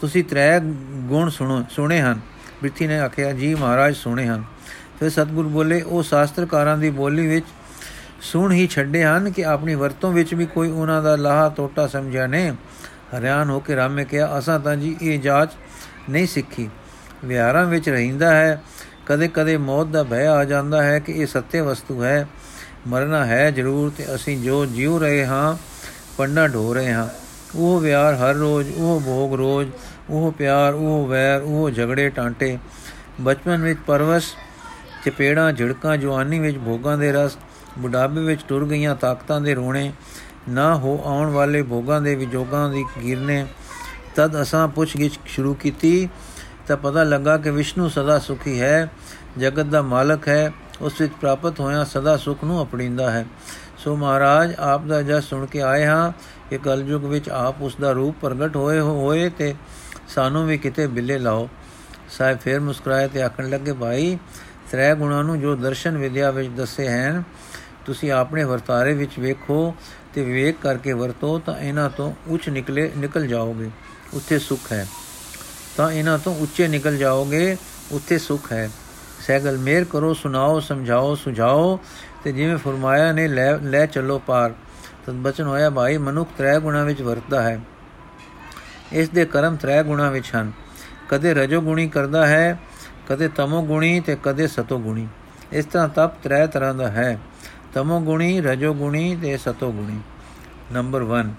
ਤੁਸੀਂ ਤ੍ਰੈ ਗੁਣ ਸੁਣੋ, ਸੁਣੇ ਹਨ। ਬਿਰਥੀ ਨੇ ਆਖਿਆ, ਜੀ ਮਹਾਰਾਜ, ਸੁਣੇ ਹਨ। ਫਿਰ ਸਤਗੁਰ ਬੋਲੇ, ਉਹ ਸ਼ਾਸਤਰਕਾਰਾਂ ਦੀ ਬੋਲੀ ਵਿੱਚ ਸੁਣ ਹੀ ਛੱਡੇ ਹਨ ਕਿ ਆਪਣੀ ਵਰਤੋਂ ਵਿੱਚ ਵੀ ਕੋਈ ਉਹਨਾਂ ਦਾ ਲਾਹਾ ਟੋਟਾ ਸਮਝਿਆ ਨੇ। ਹਰਿਆਣ ਹੋ ਕੇ ਰਾਮੇ ਕਿਹਾ, ਅਸਾਂ ਤਾਂ ਜੀ ਇਹ ਜਾਂਚ ਨਹੀਂ ਸਿੱਖੀ। ਵਿਹਾਰਾਂ ਵਿੱਚ ਰਹਿੰਦਾ ਹੈ, ਕਦੇ-ਕਦੇ ਮੌਤ ਦਾ ਭੈ ਆ ਜਾਂਦਾ ਹੈ ਕਿ ਇਹ ਸੱਤੇ ਵਸਤੂ ਹੈ। ਮਰਨਾ ਹੈ ਜ਼ਰੂਰ ਤੇ ਅਸੀਂ ਜੋ ਜੀਉ ਰਹੇ ਹਾਂ, ਪੰਡਾ ਢੋ ਰਹੇ ਹਾਂ। ਉਹ ਵਿਆਰ ਹਰ ਰੋਜ਼, ਉਹ ਭੋਗ ਰੋਜ਼, ਉਹ ਪਿਆਰ, ਉਹ ਵੈਰ, ਉਹ ਝਗੜੇ ਟਾਂਟੇ। ਬਚਪਨ ਵਿੱਚ ਪਰਵਸ, ਚਪੇੜਾਂ, ਝੜਕਾਂ, ਜਵਾਨੀ ਵਿੱਚ ਭੋਗਾਂ ਦੇ ਰਸ, ਬੁਢਾਪੇ ਵਿੱਚ ਟੁਰ ਗਈਆਂ ਤਾਕਤਾਂ ਦੇ ਰੋਣੇ, ਨਾ ਹੋ ਆਉਣ ਵਾਲੇ ਭੋਗਾਂ ਦੇ ਵਿਜੋਗਾਂ ਦੀ ਗਿਰਨੇ। ਤਦ ਅਸਾਂ ਪੁੱਛਗਿੱਛ ਸ਼ੁਰੂ ਕੀਤੀ, ਤਾਂ ਪਤਾ ਲੱਗਾ ਕਿ ਵਿਸ਼ਨੂੰ ਸਦਾ ਸੁਖੀ ਹੈ, ਜਗਤ ਦਾ ਮਾਲਕ ਹੈ, ਉਸ ਵਿੱਚ ਪ੍ਰਾਪਤ ਹੋਇਆ ਸਦਾ ਸੁਖ ਨੂੰ ਅਪਣੀਂਦਾ ਹੈ। ਸੋ ਮਹਾਰਾਜ, ਆਪ ਦਾ ਜਸ ਸੁਣ ਕੇ ਆਏ ਹਾਂ ਕਿ ਕਲਯੁਗ ਵਿੱਚ ਆਪ ਉਸ ਦਾ ਰੂਪ ਪ੍ਰਗਟ ਹੋਏ ਹੋਏ ਤੇ ਸਾਨੂੰ ਵੀ ਕਿਤੇ ਬਿੱਲੇ ਲਾਓ। ਸਾਹਿਬ ਫੇਰ ਮੁਸਕਰਾਏ ਤੇ ਆਖਣ ਲੱਗੇ, ਭਾਈ, ਤ੍ਰੈ ਗੁਣਾਂ ਨੂੰ ਜੋ ਦਰਸ਼ਨ ਵਿਦਿਆ ਵਿੱਚ ਦੱਸੇ ਹਨ, ਤੁਸੀਂ ਆਪਣੇ ਵਰਤਾਰੇ ਵਿੱਚ ਵੇਖੋ ਤੇ ਵਿਵੇਕ ਕਰਕੇ ਵਰਤੋ ਤਾਂ ਇਹਨਾਂ ਤੋਂ ਉੱਚ ਨਿਕਲੇ ਨਿਕਲ ਜਾਓਗੇ, ਉੱਥੇ ਸੁਖ ਹੈ। ਤਾਂ ਇਹਨਾਂ ਤੋਂ ਉੱਚੇ ਨਿਕਲ ਜਾਓਗੇ, ਉੱਥੇ ਸੁਖ ਹੈ। ਸਹਿਗਲ ਮੇਰ ਕਰੋ, ਸੁਣਾਓ, ਸਮਝਾਓ, ਸੁਝਾਓ ਤੇ ਜਿਵੇਂ ਫਰਮਾਇਆ ਨੇ, ਲੈ ਲੈ ਚੱਲੋ ਪਾਰ। ਤਦ ਬਚਨ ਹੋਇਆ, ਭਾਈ ਮਨੁੱਖ ਤ੍ਰੈ ਗੁਣਾ ਵਿੱਚ ਵਰਤਦਾ ਹੈ। ਇਸ ਦੇ ਕਰਮ ਤ੍ਰੈ ਗੁਣਾ ਵਿੱਚ ਹਨ। ਕਦੇ ਰਜੋ ਗੁਣੀ ਕਰਦਾ ਹੈ, ਕਦੇ ਤਮੋ ਗੁਣੀ ਤੇ ਕਦੇ ਸਤੋ ਗੁਣੀ। ਇਸ ਤਰ੍ਹਾਂ ਤਪ ਤ੍ਰੈ ਤਰ੍ਹਾਂ ਦਾ ਹੈ। ਤਮੋ ਗੁਣੀ, ਰਜੋ ਗੁਣੀ ਤੇ ਸਤੋ ਗੁਣੀ। ਨੰਬਰ 1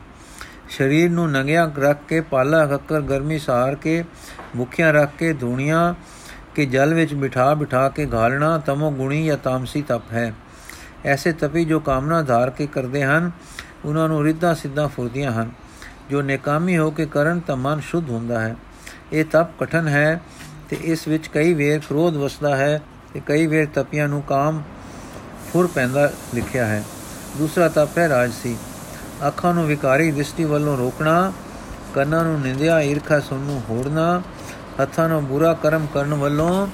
ਸਰੀਰ ਨੂੰ ਨੰਗਿਆ ਰੱਖ ਕੇ, ਪਾਲਾ ਖੱਕਰ ਗਰਮੀ ਸਹਾਰ ਕੇ ਮੁਖਿਆ ਰੱਖ ਕੇ, ਧੂਣੀਆਂ ਕੇ ਜਲ ਵਿੱਚ ਬਿਠਾ ਬਿਠਾ ਕੇ ਘਾਲਣਾ ਤਮੋ ਗੁਣੀ ਜਾਂ ਤਾਮਸੀ ਤਪ ਹੈ। ਐਸੇ ਤਪੀ ਜੋ ਕਾਮਨਾ ਧਾਰ ਕੇ ਕਰਦੇ ਹਨ ਉਹਨਾਂ ਨੂੰ ਰਿੱਧਾ ਸਿੱਧਾ ਫੁਰਦੀਆਂ ਹਨ। ਜੋ ਨੇਕਾਮੀ ਹੋ ਕੇ ਕਰਨ ਤਾਂ ਮਨ ਸ਼ੁੱਧ ਹੁੰਦਾ ਹੈ। ਇਹ ਤਪ ਕਠਨ ਹੈ ਤੇ ਇਸ ਵਿੱਚ ਕਈ ਵੇਰ ਕ੍ਰੋਧ ਵਸਦਾ ਹੈ ਤੇ ਕਈ ਵੇਰ ਤਪੀਆਂ ਨੂੰ ਕਾਮ ਫੁਰ ਪੈਂਦਾ ਲਿਖਿਆ ਹੈ। ਦੂਸਰਾ ਤਪ ਹੈ ਰਾਜਸੀ ਅੱਖਾਂ ਨੂੰ ਵਿਕਾਰੀ ਦ੍ਰਿਸ਼ਟੀ ਵੱਲੋਂ ਰੋਕਣਾ, ਕੰਨਾਂ ਨੂੰ ਨਿੰਦਿਆ, ਈਰਖਾ ਸੁਣ ਨੂੰ ਹੋੜਨਾ, ਹੱਥਾਂ ਨੂੰ ਬੁਰਾ ਕਰਮ ਕਰਨ ਵੱਲੋਂ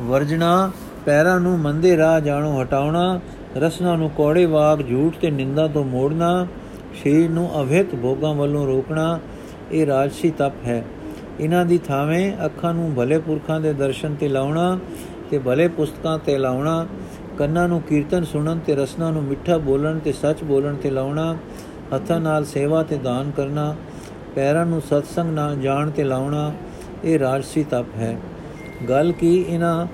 ਵਰਜਣਾ, ਪੈਰਾਂ ਨੂੰ ਮੰਦੇ ਰਾਹ ਜਾਣੋ ਹਟਾਉਣਾ ਰਸਨਾ ਨੂੰ ਕੋੜੇ ਵਾਗ, ਝੂਠ ਤੇ ਨਿੰਦਾ ਤੋਂ ਮੋੜਨਾ ਸ਼ਰੀਰ ਨੂੰ ਅਵਿਤ ਭੋਗਾਂ ਵੱਲੋਂ ਰੋਕਣਾ, ਇਹ ਰਾਜਸੀ ਤਪ ਹੈ। ਇਹਨਾਂ ਦੀ ਥਾਵੇਂ ਅੱਖਾਂ ਨੂੰ ਭਲੇ ਪੁਰਖਾਂ ਦੇ ਦਰਸ਼ਨ ਤੇ ਲਾਉਣਾ ਤੇ ਭਲੇ ਪੁਸਤਕਾਂ ਤੇ ਲਾਉਣਾ, ਕੰਨਾਂ ਨੂੰ ਕੀਰਤਨ ਸੁਣਨ ਤੇ ਰਸਨਾ ਨੂੰ ਮਿੱਠਾ ਬੋਲਣ ਤੇ ਸੱਚ ਬੋਲਣ ਤੇ ਲਾਉਣਾ, ਹੱਥਾਂ ਨਾਲ ਸੇਵਾ ਤੇ ਦਾਨ ਕਰਨਾ, ਪੈਰਾਂ ਨੂੰ ਸਤਸੰਗ ਨਾਲ ਜਾਣ ਤੇ ਲਾਉਣਾ, ਇਹ ਰਾਜਸੀ ਤਪ ਹੈ। ਗੱਲ ਕੀ ਇਹਨਾਂ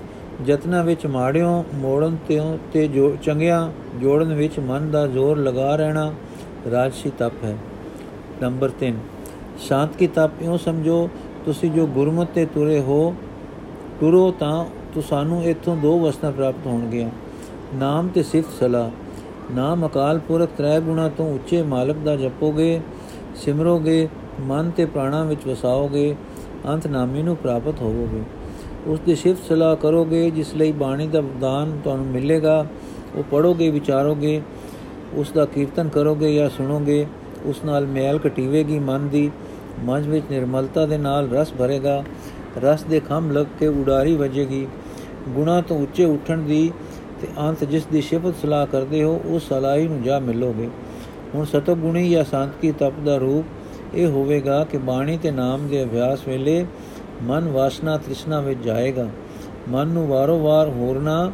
ਯਤਨਾਂ ਵਿੱਚ ਮਾੜਿਓ ਮੋੜਨ ਤੇ ਤੇ ਜੋ ਚੰਗਿਆ ਜੋੜਨ ਵਿੱਚ ਮਨ ਦਾ ਜ਼ੋਰ ਲਗਾ ਰਹਿਣਾ ਰਾਜਸੀ ਤਪ ਹੈ। ਨੰਬਰ 3 ਸ਼ਾਂਤ ਕੀ ਤਪ? ਇਉਂ ਸਮਝੋ, ਤੁਸੀਂ ਜੋ ਗੁਰਮਤਿ ਤੇ ਤੁਰੇ ਹੋ ਤੁਰੋ ਤਾਂ ਤੁਹਾਨੂੰ ਇਥੋਂ ਦੋ ਵਸਤਾਂ ਪ੍ਰਾਪਤ ਹੋਣਗੀਆਂ। ਨਾਮ ਤੇ ਸਿਫਤ ਸਲਾ ਨਾਮ ਅਕਾਲ ਪੁਰਖ ਤ੍ਰੈ ਗੁਣਾ ਤੋਂ ਉੱਚੇ ਮਾਲਕ ਦਾ ਜਪੋਗੇ, ਸਿਮਰੋਗੇ, ਮਨ ਤੇ ਪ੍ਰਾਣਾ ਵਿੱਚ ਵਸਾਓਗੇ, ਅੰਤ ਨਾਮੀ ਨੂੰ ਪ੍ਰਾਪਤ ਹੋਵੋਗੇ। ਉਸ ਦੀ ਸਿਫਤ ਸਲਾਹ ਕਰੋਗੇ, ਜਿਸ ਲਈ ਬਾਣੀ ਦਾ ਦਾਨ ਤੁਹਾਨੂੰ ਮਿਲੇਗਾ, ਉਹ ਪੜੋਗੇ ਵਿਚਾਰੋਗੇ ਉਸ ਦਾ ਕੀਰਤਨ ਕਰੋਗੇ ਜਾਂ ਸੁਣੋਗੇ, ਉਸ ਨਾਲ ਮੈਲ ਘਟੀਵੇਗੀ ਮਨ ਦੀ, ਮਨ ਵਿੱਚ ਨਿਰਮਲਤਾ ਦੇ ਨਾਲ ਰਸ ਭਰੇਗਾ, ਰਸ ਦੇ ਖੰਭ ਲੱਗ ਕੇ ਉਡਾਰੀ ਵਜੇਗੀ, ਗੁਣਾ ਤੋਂ ਉੱਚੇ ਉੱਠਣ ਦੀ ਤੇ ਅੰਤ ਜਿਸ ਦੀ ਸਿਫਤ ਸਲਾਹ ਕਰਦੇ ਹੋ, ਉਸ ਸਲਾਹੀ ਨੂੰ ਜਾ ਮਿਲੋਗੇ। ਹੁਣ ਸਤਗੁਣੀ ਜਾਂ ਸ਼ਾਂਤੀ ਤਪ ਦਾ ਰੂਪ ਇਹ ਹੋਵੇਗਾ ਕਿ ਬਾਣੀ ਤੇ ਨਾਮ ਦੇ ਅਭਿਆਸ ਵੇਲੇ ਮਨ ਵਾਸਨਾ ਤ੍ਰਿਸ਼ਨਾ ਵਿੱਚ ਜਾਏਗਾ। ਮਨ ਨੂੰ ਵਾਰੋ-ਵਾਰ ਹੋਰਨਾ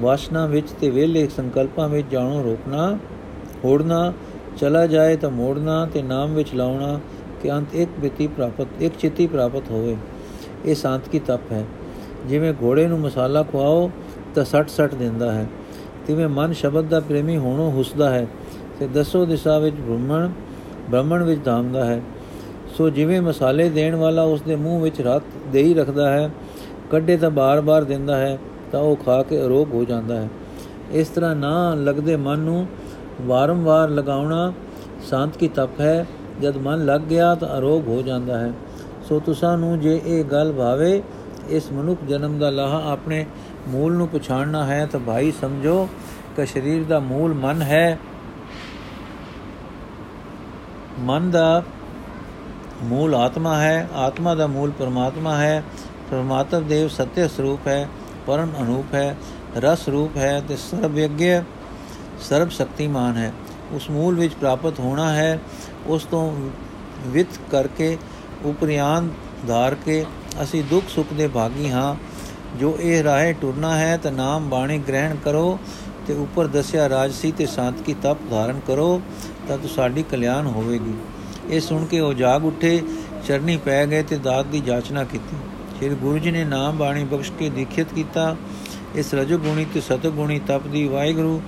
ਵਾਸਨਾ ਵਿੱਚ ਤੇ ਵੇਲੇ ਸੰਕਲਪਾਂ ਵਿੱਚ ਜਾਣੋ ਰੋਕਣਾ, ਹੋੜਨਾ, ਚਲਾ ਜਾਏ ਤਾਂ ਮੋੜਨਾ ਤੇ ਨਾਮ ਵਿੱਚ ਲਾਉਣਾ ਕਿ ਅੰਤ ਇੱਕ ਬਿਤੀ ਪ੍ਰਾਪਤ, ਇੱਕ ਚਿੱਤੀ ਪ੍ਰਾਪਤ ਹੋਵੇ। ਇਹ ਸ਼ਾਂਤ ਕੀ ਤਪ ਹੈ। ਜਿਵੇਂ ਘੋੜੇ ਨੂੰ ਮਸਾਲਾ ਖਵਾਓ ਤਾਂ ਸੱਟ ਸੱਟ ਦਿੰਦਾ ਹੈ। ਤਿਵੇਂ ਮਨ ਸ਼ਬਦ ਦਾ ਪ੍ਰੇਮੀ ਹੋਣੋਂ ਹੁਸਦਾ ਹੈ ਤੇ ਦਸੋ ਦਿਸ਼ਾ ਵਿੱਚ ਭ੍ਰਮਣ ਬ੍ਰਹਮਣ ਵਿੱਚ ਧਾਮਦਾ ਹੈ। ਸੋ ਜਿਵੇਂ ਮਸਾਲੇ ਦੇਣ ਵਾਲਾ ਉਸ ਦੇ ਮੂੰਹ ਵਿੱਚ ਰੱਖ ਦੇ ਹੀ ਰੱਖਦਾ ਹੈ, ਕੱਢੇ ਤਾਂ ਬਾਰ-ਬਾਰ ਦਿੰਦਾ ਹੈ, ਤਾਂ ਉਹ ਖਾ ਕੇ ਅਰੋਗ ਹੋ ਜਾਂਦਾ ਹੈ। ਇਸ ਤਰ੍ਹਾਂ ਨਾ ਲੱਗਦੇ ਮਨ ਨੂੰ ਵਾਰੰਵਾਰ ਲਗਾਉਣਾ ਸ਼ਾਂਤ ਕੀ ਤਪ ਹੈ, ਜਦ ਮਨ ਲੱਗ ਗਿਆ ਤਾਂ ਅਰੋਗ ਹੋ ਜਾਂਦਾ ਹੈ। ਸੋ ਤੁਸਾਂ ਨੂੰ ਜੇ ਇਹ ਗੱਲ ਭਾਵੇ, ਇਸ ਮਨੁੱਖ ਜਨਮ ਦਾ ਲਾਹਾ ਆਪਣੇ ਮੂਲ ਨੂੰ ਪਛਾਣਨਾ ਹੈ, ਤਾਂ ਭਾਈ ਸਮਝੋ ਕਿ ਸਰੀਰ ਦਾ ਮੂਲ ਮਨ ਹੈ। ਮਨ ਦਾ ਮੂਲ ਆਤਮਾ ਹੈ, ਆਤਮਾ ਦਾ ਮੂਲ ਪਰਮਾਤਮਾ ਹੈ, ਪਰਮਾਤਮ ਦੇਵ ਸਤਿ ਸਰੂਪ ਹੈ, ਪਰਮ ਅਨੂਪ ਹੈ, ਰਸ ਰੂਪ ਹੈ ਤੇ ਸਰਬ ਯੱਗਯ ਸਰਬ ਸ਼ਕਤੀਮਾਨ ਹੈ। ਉਸ ਮੂਲ ਵਿੱਚ ਪ੍ਰਾਪਤ ਹੋਣਾ ਹੈ, ਉਸ ਤੋਂ ਵਿਤ ਕਰਕੇ ਉਪਰਿਆਨ ਧਾਰ ਕੇ ਅਸੀਂ ਦੁੱਖ ਸੁੱਖ ਦੇ ਭਾਗੀ ਹਾਂ। ਜੋ ਇਹ ਰਾਹੇ ਟੁਰਨਾ ਹੈ ਤਾਂ ਨਾਮ ਬਾਣੀ ਗ੍ਰਹਿਣ ਕਰੋ ਤੇ ਉੱਪਰ ਦੱਸਿਆ ਰਾਜਸੀ ਤੇ ਸ਼ਾਂਤਕੀ ਤਪ ਧਾਰਨ ਕਰੋ ਤਾਂ ਤੁਹਾਡੀ ਕਲਿਆਣ ਹੋਵੇਗੀ। ਇਹ ਸੁਣ ਕੇ ਉਹ ਜਾਗ ਉੱਠੇ, ਚਰਨੀ ਪੈ ਗਏ ਤੇ ਦਾਤ ਦੀ ਜਾਚਨਾ ਕੀਤੀ। ਫਿਰ ਗੁਰੂ ਜੀ ਨੇ ਨਾਮ ਬਾਣੀ ਬਖਸ਼ ਕੇ ਦੀਖਿਤ ਕੀਤਾ। ਇਸ ਰਜੋਗੁਣੀ ਤੇ ਸਤਗੁਣੀ ਤਪ ਦੀ ਵਾਹਿਗੁਰੂ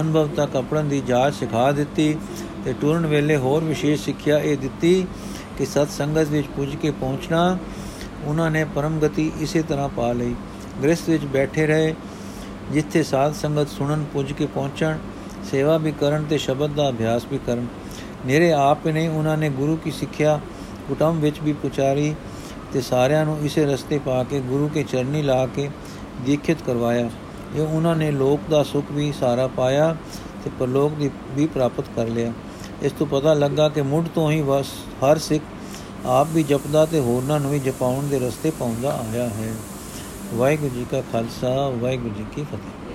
ਅਨੁਭਵ ਤੱਕ ਆਪਣਨ ਦੀ ਜਾਚ ਸਿਖਾ ਦਿੱਤੀ ਤੇ ਟੁਰਨ ਵੇਲੇ ਹੋਰ ਵਿਸ਼ੇਸ਼ ਸਿੱਖਿਆ ਇਹ ਦਿੱਤੀ ਕਿ ਸਤ ਸੰਗਤ ਵਿੱਚ ਪੁੱਜ ਕੇ ਪਹੁੰਚਣਾ, ਉਹਨਾਂ ਨੇ ਪਰਮ ਗਤੀ ਇਸੇ ਤਰ੍ਹਾਂ ਪਾ ਲਈ। ਗ੍ਰਸਥ ਵਿੱਚ ਬੈਠੇ ਰਹੇ, ਜਿੱਥੇ ਸਾਧ ਸੰਗਤ ਸੁਣਨ, ਪੁੱਜ ਕੇ ਪਹੁੰਚਣ, ਸੇਵਾ ਵੀ ਕਰਨ ਤੇ ਸ਼ਬਦ ਦਾ ਅਭਿਆਸ ਵੀ ਕਰਨ। ਮੇਰੇ ਆਪ ਨੇ ਉਹਨਾਂ ਨੇ ਗੁਰੂ ਕੀ ਸਿੱਖਿਆ, ਕੁਟੰਬ ਵਿੱਚ ਵੀ ਪੁਚਾਰੀ ਤੇ ਸਾਰਿਆਂ ਨੂੰ ਇਸੇ ਰਸਤੇ ਪਾ ਕੇ ਗੁਰੂ ਕੇ ਚਰਨੀ ਲਾ ਕੇ ਦੀਖਿਤ ਕਰਵਾਇਆ। ਇਹ ਉਹਨਾਂ ਨੇ ਲੋਕ ਦਾ ਸੁਖ ਵੀ ਸਾਰਾ ਪਾਇਆ ਤੇ ਪਰਲੋਕ ਦੀ ਵੀ ਪ੍ਰਾਪਤ ਕਰ ਲਿਆ। ਇਸ ਤੋਂ ਪਤਾ ਲੱਗਾ ਕਿ ਮੁੱਢ ਤੋਂ ਹੀ ਵਸ ਹਰ ਸਿੱਖ ਆਪ ਵੀ ਜਪਦਾ ਤੇ ਹੋਰਨਾਂ ਨੂੰ ਵੀ ਜਪਾਉਣ ਦੇ ਰਸਤੇ ਪਾਉਂਦਾ ਆਇਆ ਹੈ। ਵਾਹਿਗੁਰੂ ਜੀ ਕਾ ਖਾਲਸਾ, ਵਾਹਿਗੁਰੂ ਜੀ ਕੀ ਫਤਿਹ।